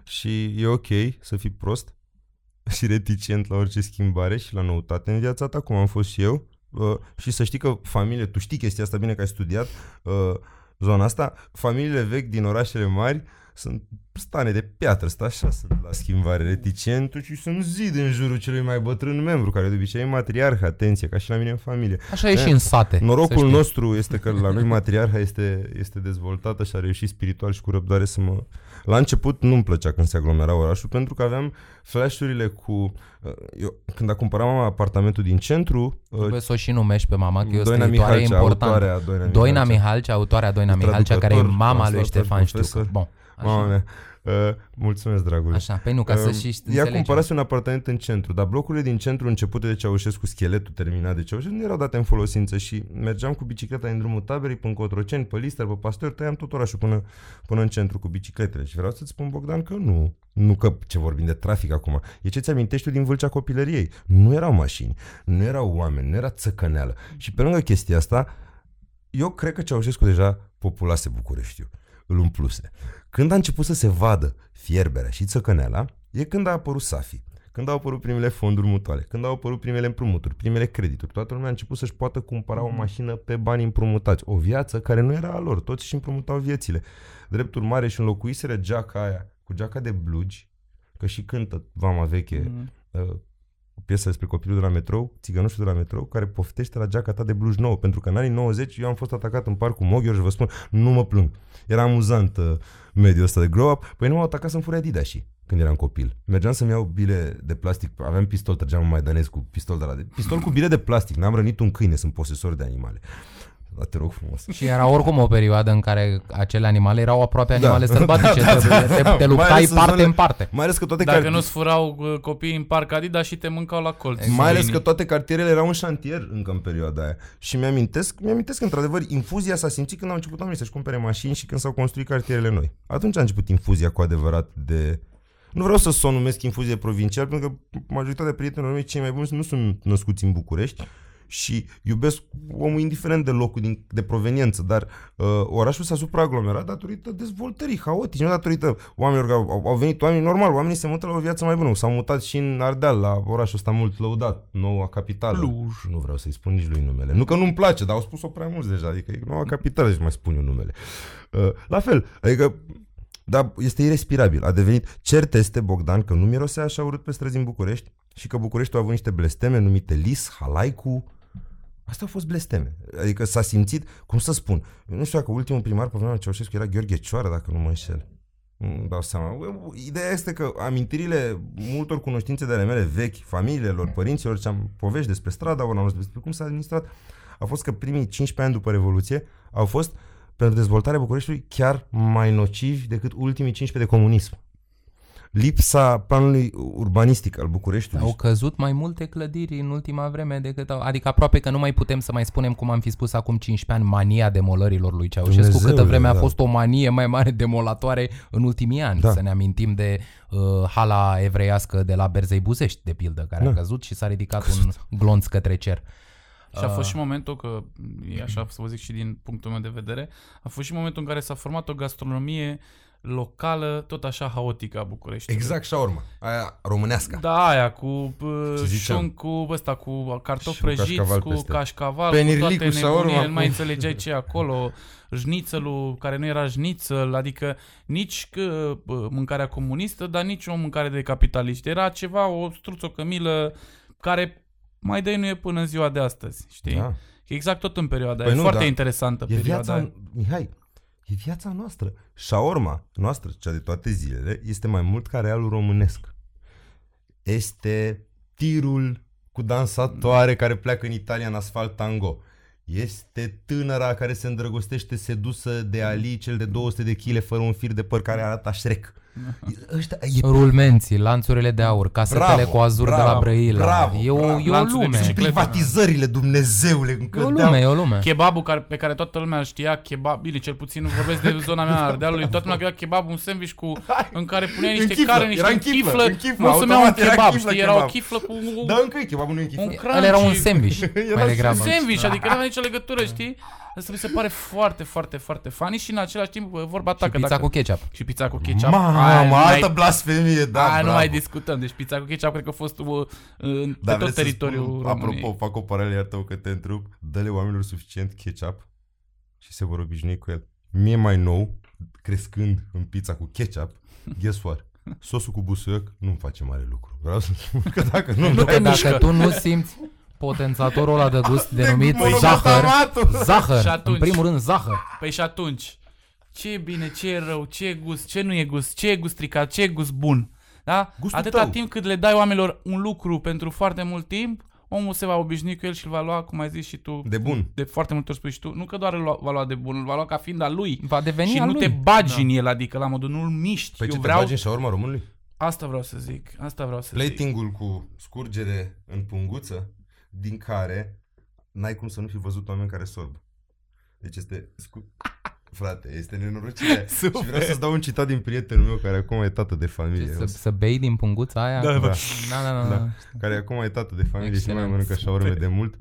și e ok să fii prost *laughs* și reticent la orice schimbare și la noutate în viața ta, cum am fost și eu. Uh, și să știi că familie, tu știi chestia asta bine că ai studiat uh, zona asta, familiile vechi din orașele mari sunt stane de piatră, stă așa, sunt la schimbare reticent și sunt zid în jurul celui mai bătrân membru, care de obicei e matriarh, atenție, ca și la mine în familie. Așa e și în sate. să Norocul știi. nostru este că la noi matriarha este, este dezvoltată și a reușit spiritual și cu răbdare să mă... La început nu-mi plăcea când se aglomera orașul pentru că aveam flashurile cu... uh, Eu, când a cumpărat mama apartamentul din centru, uh, Trebuie să o și numești pe mama, că e o Doina scriitoare Mihalcea, importantă. autoarea Doina Doina Mihalcea. Mihalcea, autoarea Doina Mihalcea, care e traducător, mama lui translator, Ștefan Știucă. profesor. Bun, Mama așa. mea. Uh, mulțumesc, dragul. Așa, păi nu, ca să Um, și Ea înțelegem. cumpărase un apartament în centru, dar blocurile din centru începute de Ceaușescu, scheletul terminat de Ceaușescu, nu erau date în folosință și mergeam cu bicicleta în drumul taberei până Cotroceni, pe Lister, pe Pastor, tăiam tot orașul până, până în centru cu bicicletele. Și vreau să-ți spun, Bogdan, că nu. Nu că ce vorbim de trafic acum. E ce-ți amintești tu din Vâlcea copilăriei. Nu erau mașini, nu erau oameni, nu era țăcăneală. Și pe lângă chestia asta, eu cred că Ceaușescu deja populase Bucureștiul. Îl umpluse. Când a început să se vadă fierberea și țăcăneala, e când a apărut Safi. Când au apărut primele fonduri mutuale, când au apărut primele împrumuturi, primele credituri, toată lumea a început să-și poată cumpăra o mașină pe bani împrumutați. O viață care nu era a lor, toți își împrumutau viețile. Drept urmare și înlocuiseră geaca aia cu geaca de blugi, că și cântă Vama Veche, Mm. uh, o piesă despre copilul de la metrou, țigănușul de la metrou, care poftește la geaca ta de bluj nouă, pentru că în anii 90 eu am fost atacat în parcul Moghior și vă spun, nu mă plâng. Era amuzant uh, mediul ăsta de grow up, păi nu m-au atacat să-mi fure Adidas și când eram copil. Mergeam să-mi iau bile de plastic, aveam pistol, trăgeam în maidanez cu pistol de la de, pistol cu bile de plastic, n-am rănit un câine, sunt posesor de animale. Dar te rog frumos. Și era oricum o perioadă în care acele animale erau aproape animale *laughs* Da. sălbatice, Da, da, trebuie, da, te, da. te Mai luptai ales în parte zonele- în parte. Mai ales că toate Dacă carti- nu-ți furau uh, copiii în parc Adidas și te mâncau la colț. Mai ales Câinii. că toate cartierele erau în șantier încă în perioada aia. Și mi-amintesc, mi-amintesc că, într-adevăr, infuzia s-a simțit când au început oamenii să-și cumpere mașini și când s-au construit cartierele noi. Atunci a început infuzia cu adevărat de... Nu vreau să o numesc infuzie provincial, pentru că majoritatea prietenilor mei cei mai buni nu sunt născuți în București și iubesc omul indiferent de locul din, de proveniență, dar uh, orașul s-a supraaglomerat datorită dezvoltării haotice, nu datorită oamenilor care au, au venit oameni normal, oamenii se mută la o viață mai bună, s-au mutat și în Ardeal, la orașul ăsta mult lăudat, noua capitală. Cluj. Nu vreau să-i spun nici lui numele. Nu că nu-mi place, dar au spus-o prea mulți deja, adică e noua capitală și mai spun eu numele. Uh, la fel, adică da, este irrespirabil. A devenit, cert este, Bogdan, că nu mirosea așa urât pe străzi în București și că Bucureștiul a avut niște blesteme numite Lis, Halaicu. Astea au fost blesteme. Adică s-a simțit, cum să spun, eu nu știu dacă ultimul primar pe vremea lui Ceaușescu era Gheorghe Cioară, dacă nu mă înșel. Nu dau seama. Ideea este că amintirile multor cunoștințe de ale mele vechi, familiilor, părinților, ce am povești despre strada, ori am auzit despre cum s-a administrat, a fost că primii 15 ani după Revoluție au fost pentru dezvoltarea Bucureștiului chiar mai nocivi decât ultimii 15 de comunism. Lipsa planului urbanistic al Bucureștiului. Au căzut mai multe clădiri în ultima vreme decât au, adică aproape că nu mai putem să mai spunem cum am fi spus acum 15 ani mania demolărilor lui Ceaușescu, Dumnezeule, câtă vreme a da. fost o manie mai mare demolatoare în ultimii ani. Da. Să ne amintim de uh, hala evreiască de la Berzei Buzești, de pildă, care Da. a căzut și s-a ridicat un glonț către cer. Și a fost Ah. și momentul, că e așa să vă zic și din punctul meu de vedere, a fost și momentul în care s-a format o gastronomie locală, tot așa haotică a Bucureștiului. Exact șaurma. Aia românească. Da, aia cu uh, Ce ziceam? șunc, cu ăsta, cu cartofi Și cu prăjiți, cașcaval cu peste. cașcaval, Penirlic cu cu toate șaorma, nebunile, nu mai cu- înțelegeai ce e acolo, jnițelul care nu era jnițel, adică nici că, bă, mâncarea comunistă, dar nici o mâncare de capitaliști. Era ceva, o struț, o cămilă, care mai dăinuie până în ziua de astăzi, știi? Da. Exact tot în perioada Păi aia. nu, E foarte da. interesantă E perioada viața, aia. Mihai, e viața noastră. Șaorma noastră, cea de toate zilele, este mai mult ca realul românesc. Este tirul cu dansatoare care pleacă în Italia în asfalt tango. este tânăra care se îndrăgostește sedusă de Ali, cel de 200 de kg fără un fir de păr care arată Shrek. Ăștia, e Rulmenții, lanțurile de aur, casetele Bravo, cu azur de la bravo, Brăila. bravo, e o, bravo. e o Lanțul de lume. biciclete. privatizările, Dumnezeule, E încă o lume, e o lume. Kebabul care, pe care toată lumea îl știa, kebab, bine, cel puțin vorbesc de zona mea a Ardealului, toată lumea credea kebab un sandwich cu, în care puneai niște În chiflă, carne, niște era în chiflă, chiflă, în chiflă, nu se numea un automat era kebab, chiflă știi, era o kebab. chiflă cu un, Da, încă e kebabul nu e chiflă. un crunchy. Ăla era un sandwich, *laughs* Era mai un degrabă. sandwich, adică nu avea nicio legătură, știi? Asta mi se pare foarte, foarte, foarte funny și în același timp vorba ta Și că pizza dacă... cu ketchup. Și pizza cu ketchup. Mamă, Aia nu altă mai- blasfemie, da, Aia nu bravo. mai discutăm. Deci pizza cu ketchup cred că a fost uh, în Dar pe tot vreți să teritoriul spun, României. Apropo, fac o paralelă, iartă că te întrerup, dă-le oamenilor suficient ketchup și se vor obișnui cu el. Mie mai nou, crescând în pizza cu ketchup, *laughs* guess what? Sosul cu busuioc nu-mi face mare lucru. Vreau să spun că dacă nu... Nu te Dacă mișcă. tu nu simți potențatorul ăla de gust *laughs* denumit monoglutamatul. zahăr, zahăr, Și în atunci- primul rând zahăr. Păi și atunci, ce e bine, ce e rău, ce e gust, ce nu e gust, ce e gust stricat, ce e gust bun. Da? Gustul Atâta tău. timp cât le dai oamenilor un lucru pentru foarte mult timp, omul se va obișnui cu el și îl va lua, cum ai zis și tu, De bun. de foarte multe ori spui și tu, nu că doar îl lua- va lua de bun, îl va lua ca fiind al lui. Va deveni și al nu lui. te bagi în el, adică la modul nu-l miști. Păi Eu ce, vreau, te bagi în shawarma românului? asta vreau să zic, asta vreau să zic. Platingul cu scurgere în punguță, din care n-ai cum să nu fi văzut oameni care sorb. Deci este... Scu... *laughs* Frate, este nenorocire. *laughs* și Super. vreau să-ți dau un citat din prietenul meu care acum e tată de familie. Să, să bei din punguța aia? Da, Da. Da, da, da. Da. da. care acum e tată de familie și nu mai Excelent. mănâncă șaurme de mult.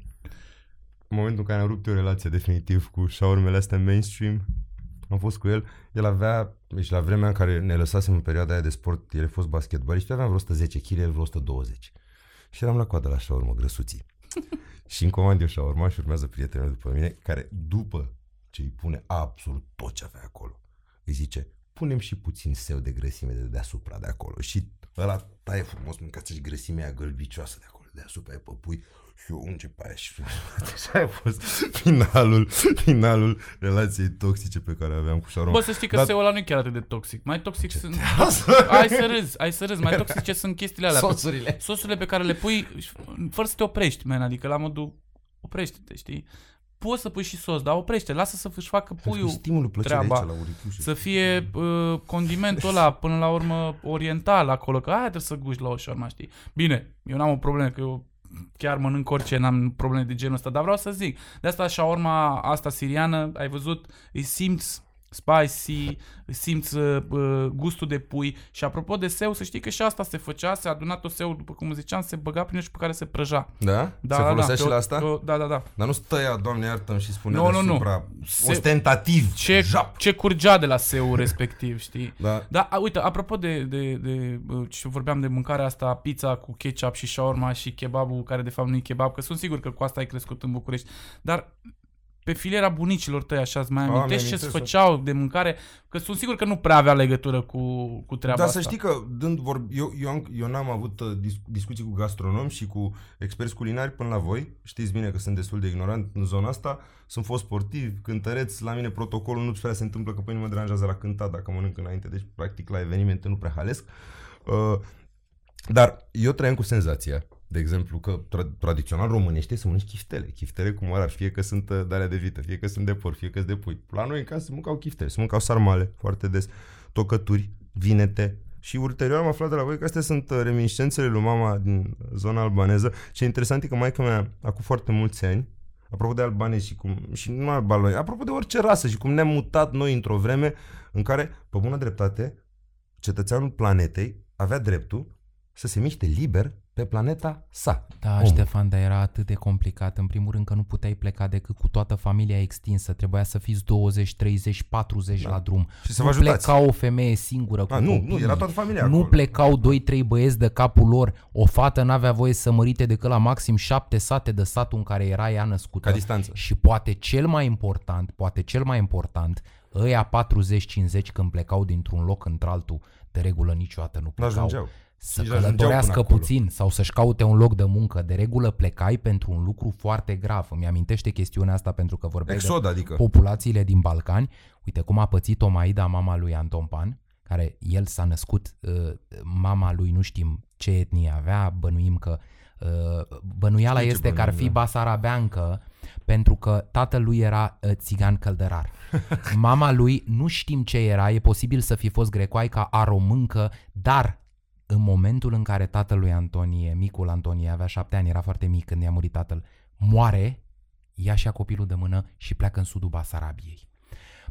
În momentul în care am rupt eu relația definitiv cu șaurmele astea mainstream, am fost cu el, el avea, deci la vremea în care ne lăsasem în perioada aia de sport, el a fost basketbalist și aveam vreo 110 kg, el vreo 120. Și eram la coadă la șaurmă, grăsuții. *laughs* și îmi comand eu șaurma și urmează prietenul meu după mine, care după ce îi pune absolut tot ce avea acolo, îi zice, punem și puțin seu de grăsime de deasupra de acolo. Și ăla taie frumos, mâncați și grăsimea aia gălbicioasă de acolo, deasupra e păpui și eu unge pe aia și *laughs* așa a fost finalul, finalul relației toxice pe care aveam cu Sharon. Bă, să știi că Dar- seul ăla nu e chiar atât de toxic. Mai toxic sunt... Ai să râzi, ai să râzi. Mai toxice sunt chestiile alea. Sosurile. Sosurile pe care le pui fără să te oprești, man. Adică la modul oprește-te, știi? Poți să pui și sos, dar oprește, lasă să își facă Puiul, puiul stimulul plăcerii treaba. aici la urichiușe. să fie uh, condimentul ăla până la urmă oriental acolo, că aia trebuie să guși la o șorma, știi? Bine, eu n-am o problemă, că eu chiar mănânc orice, n-am probleme de genul ăsta, dar vreau să zic, de asta shawarma asta siriană, ai văzut, îi simți spicy, îi simți uh, uh, gustul de pui și apropo de seu, să știi că și asta se făcea, se aduna tot seu, după cum ziceam, se băga prin și pe care se prăja. Da? Da, se da, folosea da, și pe o- la asta? pe o- Da, da, da. Dar nu stăia, doamne iartă și spunea Nu, nu, nu. deasupra, Se- ostentativ, Ce, jap. ce curgea de la seu respectiv, *laughs* știi? Da. Da, a, uite, apropo de, de, de uh, ce vorbeam de mâncarea asta, pizza cu ketchup și shawarma și kebabul, care de fapt nu e kebab, că sunt sigur că cu asta ai crescut în București, dar pe filiera bunicilor tăi, așa, îți mai A, amintești ce mi-amintesc, se făceau de mâncare? Că sunt sigur că nu prea avea legătură cu, cu treaba Dar asta. să știi că dând vor, eu, eu, am, eu n-am avut uh, dis, discuții cu gastronomi și cu experți culinari până la voi. Știți bine că sunt destul de ignorant în zona asta. Sunt fost sportiv, cântăreț, la mine protocolul nu prea se întâmplă că pe mine mă deranjează la cântat dacă mănânc înainte, deci practic la evenimente nu prea halesc. Uh, dar eu trăiam cu senzația, de exemplu, că tra- tradițional românește să mănânci chiftele. Chiftele cum ar fie că sunt uh, de alea de vită, fie că sunt de porc, fie că sunt de pui. La noi în casă se mâncau chiftele, se mâncau sarmale foarte des, tocături, vinete. Și ulterior am aflat de la voi că astea sunt uh, reminiscențele lui mama din zona albaneză. Ce interesant e că maica mea, acum foarte mulți ani, apropo de albanezi și cum, și nu albanezi, apropo de orice rasă și cum ne-am mutat noi într-o vreme în care, pe bună dreptate, cetățeanul planetei avea dreptul să se miște liber pe planeta sa. Da, Omul. Ștefan, dar era atât de complicat. În primul rând că nu puteai pleca decât cu toată familia extinsă. Trebuia să fiți 20, 30, 40 Da. la drum. Și să nu vă ajutați. pleca o femeie singură cu A, nu, nu, copii. era toată familia Nu acolo. plecau 2-3 băieți de capul lor. O fată n-avea voie să mărite decât la maxim 7 sate de satul în care era ea născută. Ca distanță. Și poate cel mai important, poate cel mai important, ăia 40-50 când plecau dintr-un loc într-altul, de regulă niciodată nu Nu plecau. ajungeau. Să Nici ajungeau călătorească până acolo. puțin sau să-și caute un loc de muncă. De regulă plecai pentru un lucru foarte grav. Îmi amintește chestiunea asta pentru că vorbeai Exod, de adică. populațiile din Balcani. Uite cum a pățit Omaida, mama lui Anton Pan, care el s-a născut, uh, mama lui nu știm ce etnie avea, bănuim că Uh, bănuiala Ce este că ar fi bănuială? basarabeancă pentru că tatăl lui era uh, țigan căldărar. *laughs* Mama lui nu știm ce era, e posibil să fi fost grecoaica a româncă, dar în momentul în care tatăl lui Antonie, micul Antonie, avea șapte ani, era foarte mic când i-a murit tatăl, moare, ia și copilul de mână și pleacă în sudul Basarabiei.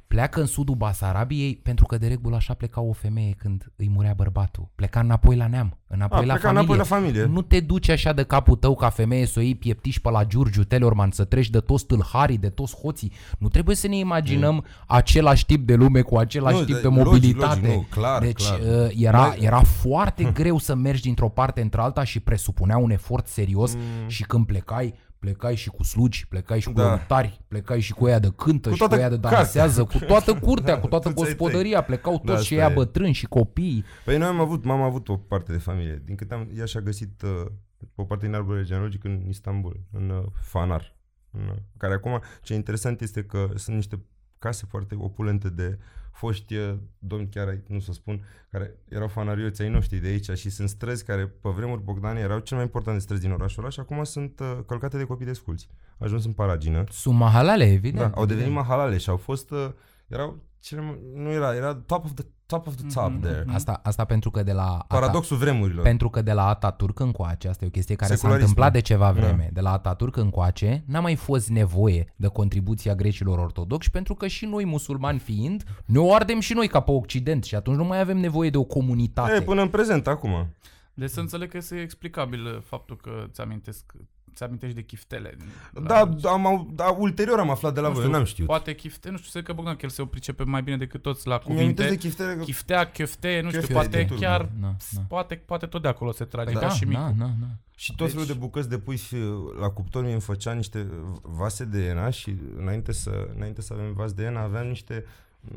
Pleacă în sudul Basarabiei pentru că de regulă așa pleca o femeie când îi murea bărbatul. Pleca înapoi la neam, înapoi A, la pleca familie. înapoi la familie. Nu te duci așa de capul tău ca femeie să o iei pieptiși pe la Giurgiu Telorman, să treci de toți tâlharii, de toți hoții. Nu trebuie să ne imaginăm același tip de lume cu același Nu, tip de- de logic, mobilitate. logic, nu, clar, deci clar. uh, era, Noi- era foarte *laughs* greu să mergi dintr-o parte într-alta și presupunea un efort serios Mm. și când plecai, plecai și cu slugi, plecai și cu Da. lăutari, plecai și cu ea de cântă Cu și cu toată ea de cartea. dansează, cu toată curtea, Da, cu *laughs* toată toți ai tăi. gospodăria, plecau toți Da, și asta ea e. bătrâni și copii. Păi noi am avut, mama a avut o parte de familie. Din câte am, ea și-a găsit uh, o parte din arborul genealogic în Istanbul, în uh, Fanar. În, uh, care acum, ce interesant este că sunt niște case foarte opulente de foști uh, domni, chiar ai- nu să spun, care erau fanarioți ai noștri de aici și sunt străzi care pe vremuri Bogdane erau cel mai importante străzi din orașul ăla și acum sunt uh, călcate de copii desculți. Ajuns în paragină. Sunt mahalale, evident. Da, au devenit evident. mahalale și au fost, uh, erau cele mai, nu era, era top of the, top of the top Mhm, there. mhm. Asta, asta pentru că de la Paradoxul vremurilor. Pentru că de la Ataturk încoace, asta e o chestie care s-a Secularism. întâmplat de ceva Da. vreme, de la Ataturk încoace, n-a mai fost nevoie de contribuția grecilor ortodoxi, pentru că și noi, musulmani fiind, ne o ardem și noi ca pe Occident și atunci nu mai avem nevoie de o comunitate. E, până în prezent, acum. Deci să înțeleg că este explicabil uh, faptul că ți amintesc ți amintești de chiftele. din- Da, am, au- da, ulterior am aflat de la Nu voi, știu, n-am știut. Poate chifte, nu știu, cred că Bogdan că el se o pricepe mai bine decât toți la Mi-am amintesc cuvinte. de chiftele că... Chiftea, chefte, nu știu, Chefte, poate de chiar, Da, da. poate, poate tot de acolo se trage, Păi ca da, și micul. da, da, da. Și tot felul Deci- de bucăți de pui și la cuptor mi îmi făcea niște vase de ena și înainte să, înainte să avem vas de ena aveam niște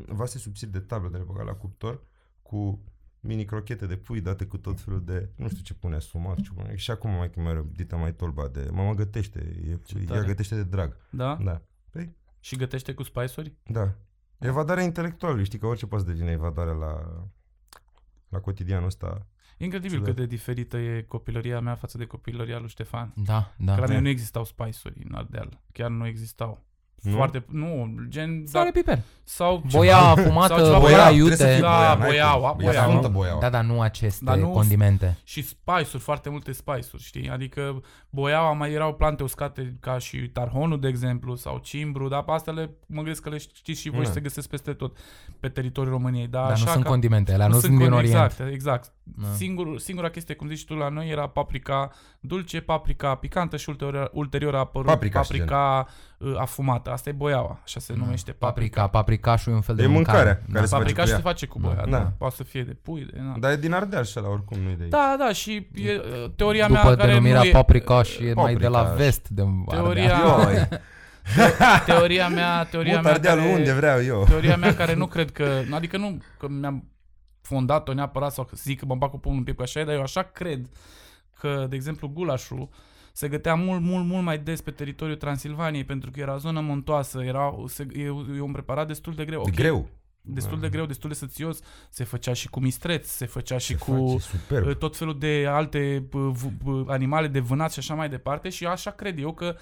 vase subțiri de tablă de le băga la cuptor cu mini crochete de pui date cu tot felul de, nu știu ce pune, asumat, ce pune. Și acum mai mai dita mai tolba de, mama gătește, e, ea tare. gătește de drag. Da? Da. Păi, Și gătește cu spice-uri? da. Evadarea intelectuală, știi că orice poate să devine evadare la, la cotidianul ăsta. E incredibil Da. cât de diferită e copilăria mea față de copilăria lui Ștefan. Da, da. Că la da. mine nu existau spice-uri în Ardeal. Chiar nu existau. Nu? Foarte, nu, gen, Sare da, piper. sau Boia sau afumată, ceva boia boia, trebuie să iute. fie Da, boia, n-ai boiaua, cum. E boiaua. sfântă boiaua. Da, dar nu aceste Dar nu- condimente. și spice-uri, foarte multe spice-uri, știi? Adică boiaua mai erau plante uscate ca și tarhonul, de exemplu, sau cimbru, dar pe astea le, mă gândesc că le știți și voi Da. și se găsesc peste tot pe teritoriul României. Dar, Dar nu așa sunt ca, condimente, alea nu sunt con- din Orient. Exact, exact. Da. Singur, singura chestie, cum zici tu la noi, era paprika dulce, paprika picantă și ulterior, ulterior a apărut Paprika și paprika uh, afumată. Asta e boiaua, așa se numește paprika. Paprika, paprikașul e un fel de E mâncarea mâncare. care se face Paprika cu și ea. se face cu boia, Da. da. Da. Poate să fie de pui, de... Na. Dar e din Ardeal și la oricum, nu e de aici. Da, da, și e, uh, teoria După mea care denumirea nu e, paprikaș e mai de la paprikaș. vest de Teoria, Ardeal. *laughs* teoria mea, teoria Mut mea Ardealul care, unde vreau eu. teoria mea care nu cred că, adică nu că mi-am fondat-o neapărat sau că zic că mă bag cu pumnul în piept că așa e, dar eu așa cred că, de exemplu, gulașul se gătea mult, mult, mult mai des pe teritoriul Transilvaniei pentru că era zonă montoasă, era, se, e, e un preparat destul de greu. E ok, greu. Destul de greu, destul de sățios. Se făcea și cu mistreț, se făcea și Se cu face superb. uh, tot felul de alte uh, v- v- animale de vânat și așa mai departe și așa cred eu că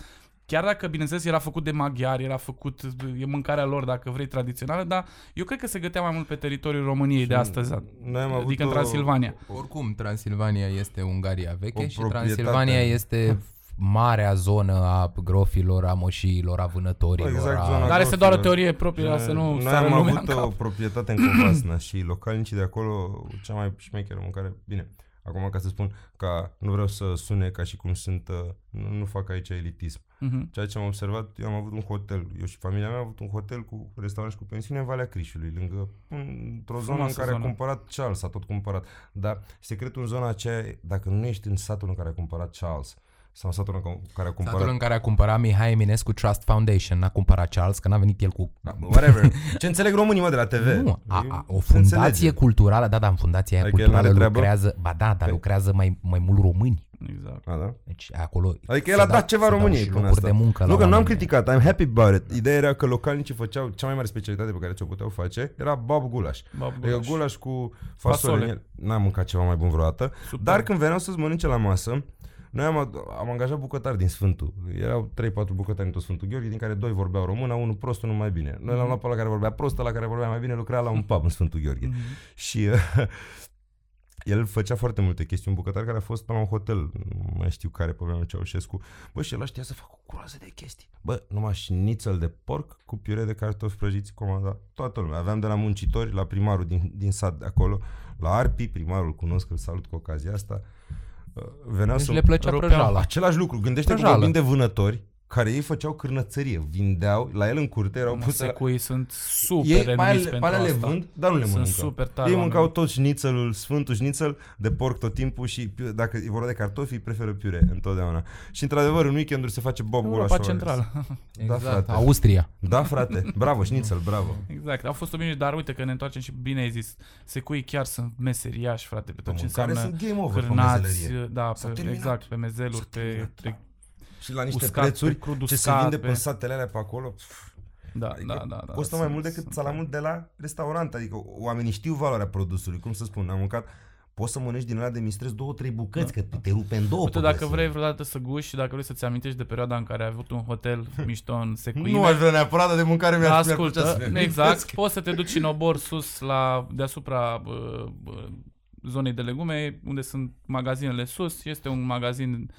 chiar dacă, bineînțeles, era făcut de maghiari, era făcut, e mâncarea lor, dacă vrei, tradițională, dar eu cred că se gătea mai mult pe teritoriul României de astăzi, Noi am avut adică în o- Transilvania. Oricum, Transilvania este Ungaria veche O și proprietate. Transilvania este marea zonă a grofilor, a moșiilor, a vânătorilor. Exact, a... zona Dar este grofilor. doar o teorie proprie, ca să nu Noi sară am lumea în avut o cap. proprietate în Covasna și localnicii de acolo, cea mai șmecheră mâncare, bine, acum ca să spun că nu vreau să sune ca și cum sunt, uh, nu, nu fac aici elitism. Mhm. Ceea ce am observat, eu am avut un hotel, eu și familia mea am avut un hotel cu restaurant și cu pensiune în Valea Crișului, lângă, într-o zonă în Frumoasă care a zonă. cumpărat Charles, a tot cumpărat. Dar secretul în zona aceea, dacă nu ești în satul în care a cumpărat Charles, sau în satul în care a cumpărat Satul în care a cumpărat Mihai Eminescu Trust Foundation, n-a cumpărat Charles, că n-a venit el cu... Da, whatever. *laughs* Ce înțeleg românii, mă, de la TV? Nu, a, a, o Se fundație înțelege. culturală, da, da, în fundația aia Adică el culturală n-are treabă? lucrează, ba da, dar Păi- lucrează mai, mai mult români. Exact. A, da? Deci acolo Adică se el a dau- dat ceva se dau României și până locuri asta. de muncă Nu, la că nu am oameni. criticat, I'm happy about it. Ideea era că localnicii făceau cea mai mare specialitate pe care ți-o puteau face, era bab gulaș. Bab Adică gulaș. gulaș cu fasole. Fasole. în el. N-am mâncat ceva mai bun vreodată. Super. Dar când veneau să-ți mănânce la masă, Noi am, ad- am angajat bucătari din Sfântul. Erau 3-4 bucătari în tot Sfântul Gheorghe, din care doi vorbeau română, unul prost, unul mai bine. Noi l-am luat pe la care vorbea prost, la care vorbea mai bine, lucra la un pub în Sfântul Gheorghe. Mhm. Și uh, *laughs* el făcea foarte multe chestiuni. Un bucătar care a fost pe la un hotel, nu mai știu care, pe vremea Ceaușescu. Bă, și el știa să facă o groază de chestii. Bă, numai șnițel de porc cu piure de cartofi prăjiți comanda. Toată lumea. Aveam de la muncitori, la primarul din, din sat de acolo, la Arpi, primarul cunosc, îl salut cu ocazia asta. Uh, Veneau Deci să le plăcea rupeau prăjala. Același lucru. Gândește că Prăjală. vorbim de vânători care ei făceau cârnățărie, vindeau, la el în curte erau Mă, puse la... Secui sunt super Ei, pe renumiți ale, pentru pe ale le asta. vând, dar nu le Sunt mănâncau. super tare Ei mâncau oameni. tot șnițelul, sfântul șnițel de porc tot timpul și pi- dacă e vorba de cartofi, îi preferă piure întotdeauna. Și într-adevăr, în weekenduri se face bob Europa gulaș. Centrală. *laughs* Da, Exact. frate. Austria. Da, frate. Bravo, șnițel, bravo. Exact, au fost obișnuiți, dar uite că ne întoarcem și bine ai zis, secui chiar sunt meseriași, frate, pe tot ce care înseamnă sunt game over pe cârnați, mezelerie. da, S-a pe, terminat. exact, pe mezeluri, S-a pe, terminat, pe Și la niște uscat, prețuri, pe crud ce se uscat, vinde pe- pe satele alea pe acolo, pf, da, adică da, da, da. costă sunt- mai mult decât sunt- salamul de la restaurant. Adică oamenii știu valoarea produsului, cum să spun, am mâncat Poți să mănânci din ăla de mistres două, trei bucăți, că te rupe în două. Uite, pe dacă găsire. vrei vreodată să guși și dacă vrei să-ți amintești de perioada în care ai avut un hotel *laughs* mișto în Secuime, Nu aș vrea neapărat, dar de mâncare mi-ar, mi-ar plăcea ascultă, să mi exact, *laughs* poți să te duci în obor sus la deasupra bă, bă, zonei de legume, unde sunt magazinele sus, este un magazin uh,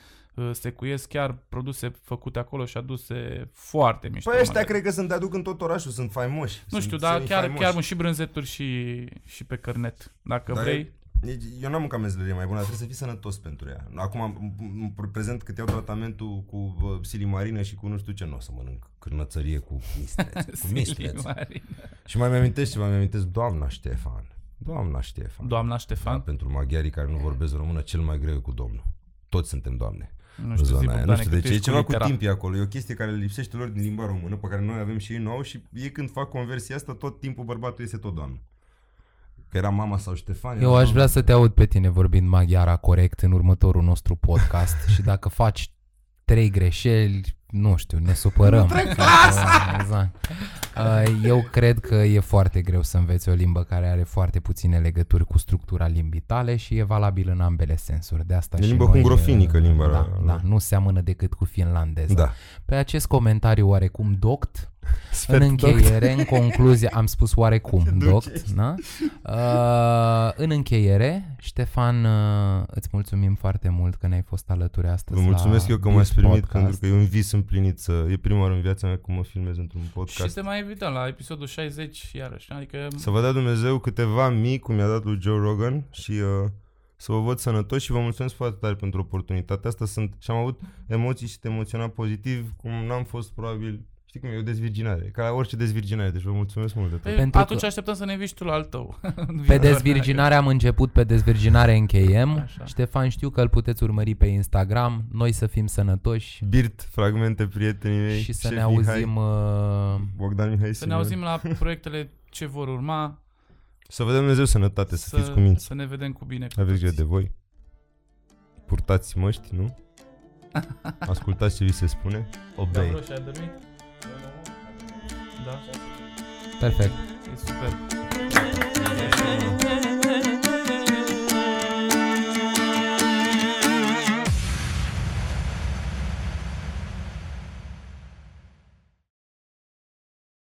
secuiesc chiar produse făcute acolo și aduse foarte mișto. Păi ăștia magazin. cred că sunt te aduc în tot orașul, sunt faimoși. Nu sunt știu, dar chiar, semi-faimoși. chiar și brânzeturi și, și pe cărnet. Dacă Dar vrei, Deci, Eu n-am mâncat mezelerie mai bună, dar trebuie să fii sănătos pentru ea. Acum, m- m- m- prezent cât iau tratamentul cu uh, silimarină și cu nu știu ce, nu o să mănânc cârnățărie cu mistreț. *laughs* cu mistreț. Silimarin. și mai mi-amintesc ceva, mi-amintesc doamna Ștefan. Doamna Ștefan. Doamna Da, Ștefan, pentru maghiarii care nu vorbesc română, cel mai greu e cu domnul. Toți suntem doamne. Nu în știu, zi, zona aia. Nu Bogdane, știu că de tu ce, e ești ceva cu litera. timpii acolo. E o chestie care le lipsește lor din limba română, pe care noi avem și ei nouă și ei când fac conversia asta, tot timpul bărbatul este tot doamnă. Că era mama sau Ștefan. era Eu aș doamnă. vrea să te aud pe tine vorbind maghiara corect în următorul nostru podcast *laughs* și dacă faci trei greșeli, nu știu, ne supărăm. *laughs* Exact. Uh, Eu cred că e foarte greu să înveți o limbă care are foarte puține legături cu structura limbii tale și e valabil în ambele sensuri. De asta E și limbă noi, hungrofinică, uh, limba Da, la- da, nu seamănă decât cu finlandeză. Da. Pe acest comentariu oarecum doct, Sfert în încheiere, în concluzie, am spus oarecum, *laughs* doct, da? Uh, în încheiere, Ștefan, uh, îți mulțumim foarte mult că ne-ai fost alături astăzi Vă mulțumesc la eu că m-ați Beat primit, Podcast. pentru că e un vis împlinit să... E prima oară în viața mea că mă filmez într-un Și podcast. te mai invităm la episodul 60 iarăși. Adică Să vă dea Dumnezeu câteva mii, cum i-a dat lui Joe Rogan și uh, să vă văd sănătoși și vă mulțumesc foarte tare pentru oportunitatea asta. Sunt, și am avut emoții și te emoționat pozitiv, cum n-am fost probabil... Știi cum e, o dezvirginare, ca la orice dezvirginare, deci vă mulțumesc mult de tot. Păi, Pentru atunci că- așteptăm să ne inviți tu la al tău. *laughs* Pe dezvirginare am început, pe dezvirginare încheiem. Așa. Ștefan, știu că îl puteți urmări pe Instagram. Noi să fim sănătoși Birt, fragmente, prietenii mei, și să șef ne Mihai, auzim uh, Bogdan Mihai Să ne Simeon. auzim la proiectele ce vor urma. Să vă dea Dumnezeu sănătate, să, fiți cu minți. Să ne vedem cu bine. Cu Aveți grijă toții. de voi. Purtați măști, nu? *laughs* Ascultați ce vi se spune. Obey. Gavroș, ai dormit? Da. perfect. E super.